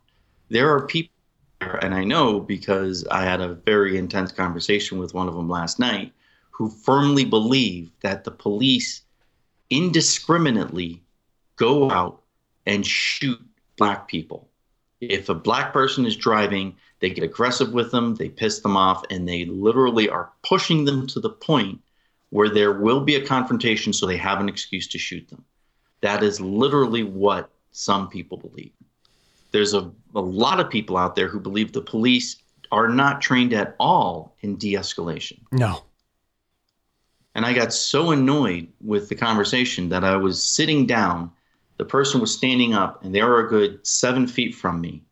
There are people, and I know because I had a very intense conversation with one of them last night, who firmly believe that the police indiscriminately go out and shoot black people. If a black person is driving, they get aggressive with them, they piss them off, and they literally are pushing them to the point where there will be a confrontation so they have an excuse to shoot them. That is literally what some people believe. There's a, a lot of people out there who believe the police are not trained at all in de escalation. no And I got so annoyed with the conversation that I was sitting down. The person was standing up, and they were a good seven feet from me.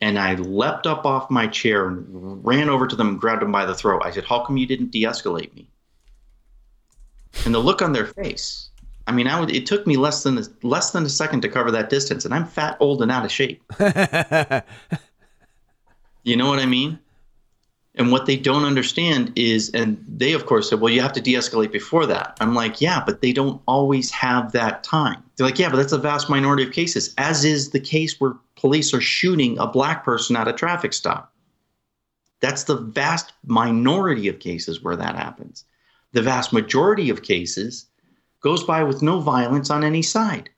And I leapt up off my chair and ran over to them and grabbed them by the throat. I said, How come you didn't de escalate me? And the look on their face. I mean, I would, it took me less than a, less than a second to cover that distance, and I'm fat, old, and out of shape. you know what I mean? And what they don't understand is, and they of course said, well, you have to de escalate before that. I'm like, yeah, but they don't always have that time. They're like, yeah, but that's a vast minority of cases, as is the case where police are shooting a black person at a traffic stop. That's the vast minority of cases where that happens. The vast majority of cases goes by with no violence on any side.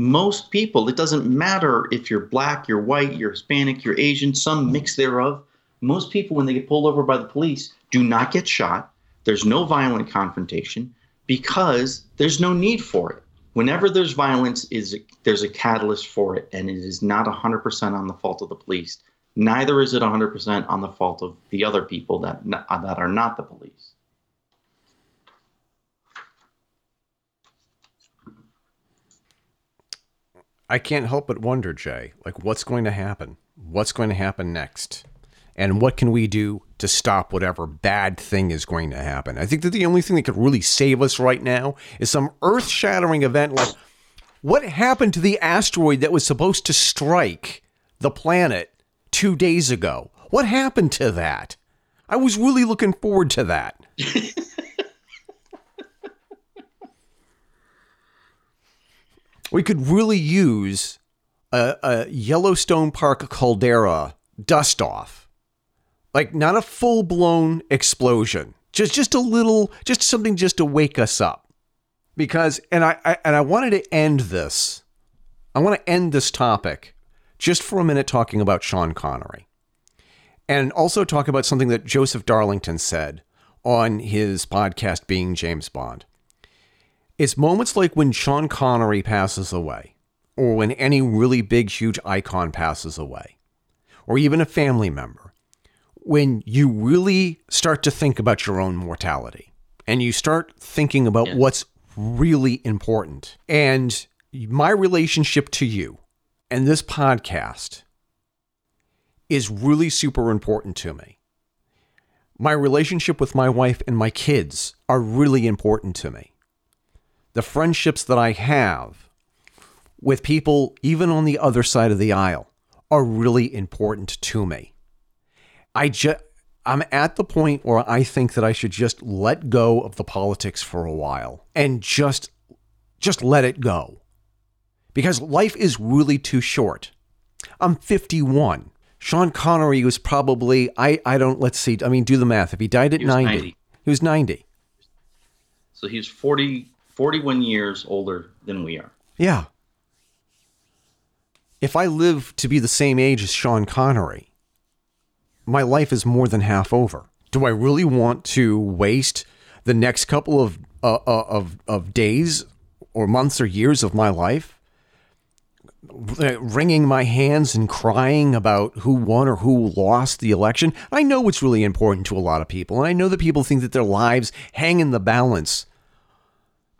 Most people, it doesn't matter if you're black, you're white, you're Hispanic, you're Asian, some mix thereof. Most people, when they get pulled over by the police, do not get shot. There's no violent confrontation because there's no need for it. Whenever there's violence, is there's a catalyst for it, and it is not 100% on the fault of the police. Neither is it 100% on the fault of the other people that that are not the police. I can't help but wonder, Jay, like what's going to happen? What's going to happen next? And what can we do to stop whatever bad thing is going to happen? I think that the only thing that could really save us right now is some earth shattering event like what happened to the asteroid that was supposed to strike the planet two days ago? What happened to that? I was really looking forward to that. we could really use a, a Yellowstone Park caldera dust off. Like not a full blown explosion, just just a little, just something just to wake us up. Because and I, I and I wanted to end this. I want to end this topic just for a minute talking about Sean Connery. And also talk about something that Joseph Darlington said on his podcast Being James Bond. It's moments like when Sean Connery passes away, or when any really big, huge icon passes away, or even a family member, when you really start to think about your own mortality and you start thinking about yeah. what's really important. And my relationship to you and this podcast is really super important to me. My relationship with my wife and my kids are really important to me the friendships that I have with people, even on the other side of the aisle, are really important to me. I just, I'm at the point where I think that I should just let go of the politics for a while and just, just let it go. Because life is really too short. I'm 51. Sean Connery was probably, I, I don't, let's see, I mean, do the math. If he died at he 90, 90, he was 90. So he's 40, 41 years older than we are. Yeah. If I live to be the same age as Sean Connery, my life is more than half over. Do I really want to waste the next couple of uh, uh of of days or months or years of my life wringing my hands and crying about who won or who lost the election? I know it's really important to a lot of people, and I know that people think that their lives hang in the balance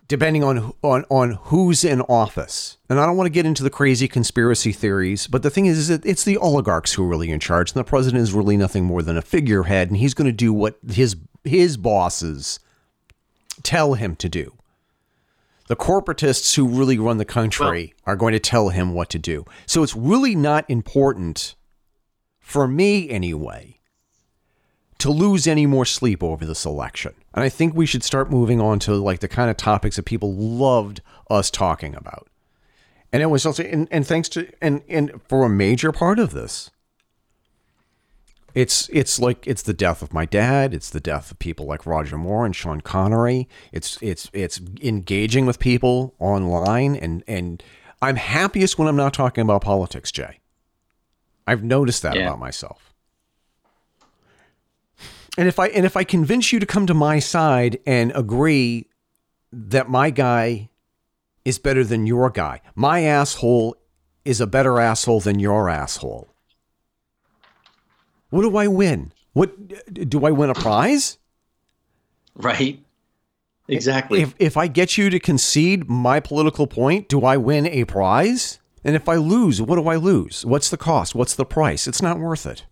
depending on on on who's in office. And I don't want to get into the crazy conspiracy theories, but the thing is, is that it's the oligarchs who are really in charge, and the president is really nothing more than a figurehead, and he's going to do what his his bosses tell him to do. The corporatists who really run the country well, are going to tell him what to do. So it's really not important for me anyway to lose any more sleep over this election. And I think we should start moving on to like the kind of topics that people loved us talking about. And it was also and, and thanks to and and for a major part of this. It's it's like it's the death of my dad, it's the death of people like Roger Moore and Sean Connery. It's it's it's engaging with people online and and I'm happiest when I'm not talking about politics, Jay. I've noticed that yeah. about myself. And if I and if I convince you to come to my side and agree that my guy is better than your guy, my asshole is a better asshole than your asshole. What do I win? What do I win a prize? Right. Exactly. If if I get you to concede my political point, do I win a prize? And if I lose, what do I lose? What's the cost? What's the price? It's not worth it.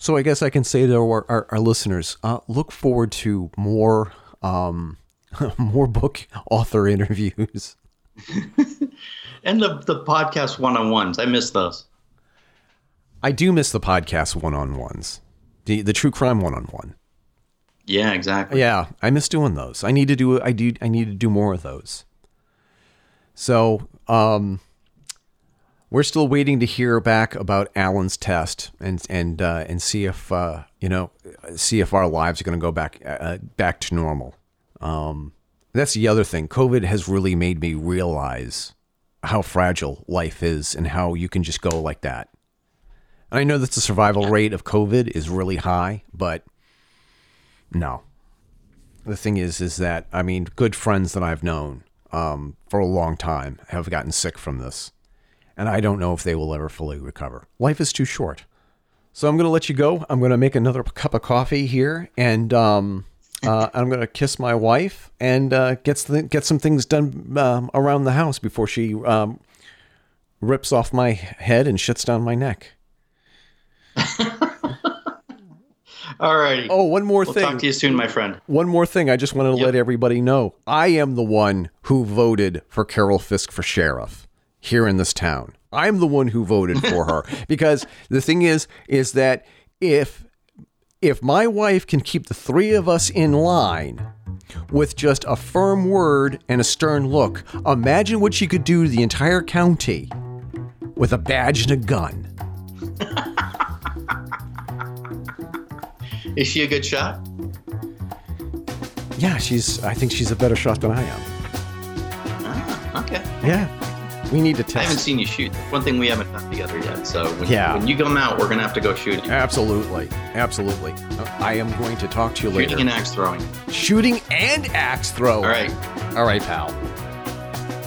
So I guess I can say to our, our, our listeners, uh, look forward to more um, more book author interviews. and the the podcast one on ones. I miss those. I do miss the podcast one on ones, the the true crime one on one. Yeah, exactly. Yeah, I miss doing those. I need to do I do I need to do more of those. So, um, we're still waiting to hear back about Alan's test and and uh, and see if uh, you know see if our lives are going to go back uh, back to normal. Um, that's the other thing. COVID has really made me realize how fragile life is and how you can just go like that. And I know that the survival rate of COVID is really high, but no. The thing is, is that I mean, good friends that I've known um, for a long time have gotten sick from this, and I don't know if they will ever fully recover. Life is too short. So I'm going to let you go. I'm going to make another cup of coffee here, and um, uh, I'm going to kiss my wife and uh, get th- get some things done um, around the house before she um, rips off my head and shits down my neck. All right. Oh, one more we'll thing. Talk to you soon, my friend. One more thing. I just wanted to Yep. let everybody know I am the one who voted for Carol Fisk for sheriff here in this town. I'm the one who voted for her because the thing is, is that if if my wife can keep the three of us in line with just a firm word and a stern look, imagine what she could do to the entire county with a badge and a gun. Is she a good shot? Yeah, she's. I think she's a better shot than I am. Ah, okay. Yeah, we need to test. I haven't seen you shoot. One thing we haven't done together yet. So when, Yeah. when you come out, we're gonna have to go shooting. Absolutely, absolutely. I am going to talk to you later. Shooting and axe throwing. Shooting and axe throwing. All right. all right, pal.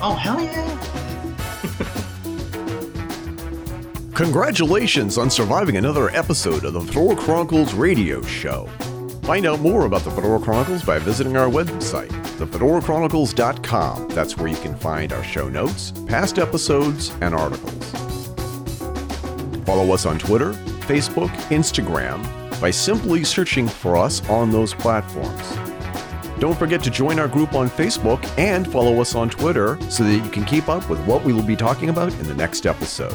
Oh hell yeah! Congratulations on surviving another episode of the Fedora Chronicles radio show. Find out more about the Fedora Chronicles by visiting our website, thefedorachronicles.com. That's where you can find our show notes, past episodes, and articles. Follow us on Twitter, Facebook, Instagram by simply searching for us on those platforms. Don't forget to join our group on Facebook and follow us on Twitter so that you can keep up with what we will be talking about in the next episode.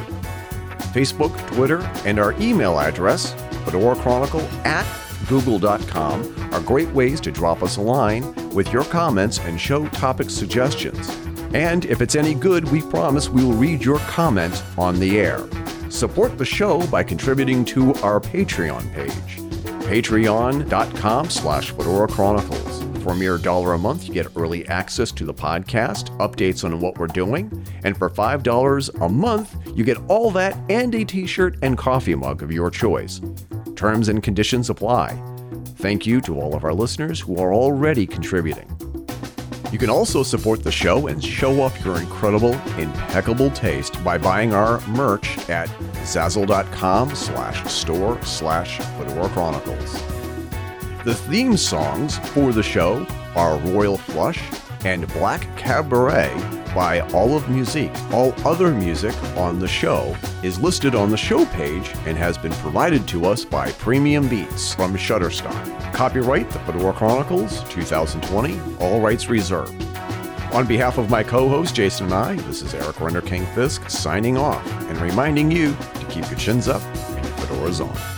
Facebook, Twitter, and our email address, Fedora Chronicle at google.com, are great ways to drop us a line with your comments and show topic suggestions. And if it's any good, we promise we will read your comment on the air. Support the show by contributing to our Patreon page, patreon.com slash Fedora Chronicles. For a mere dollar a month, you get early access to the podcast, updates on what we're doing, and for $5 a month, you get all that and a t shirt and coffee mug of your choice. Terms and conditions apply. Thank you to all of our listeners who are already contributing. You can also support the show and show off your incredible, impeccable taste by buying our merch at zazzle.com slash store slash Fedora Chronicles. The theme songs for the show are Royal Flush and Black Cabaret by Olive Musique. All other music on the show is listed on the show page and has been provided to us by Premium Beats from Shutterstock. Copyright The Fedora Chronicles 2020, all rights reserved. On behalf of my co host Jason and I, this is Eric Renderking Fisk signing off and reminding you to keep your chins up and your fedoras on.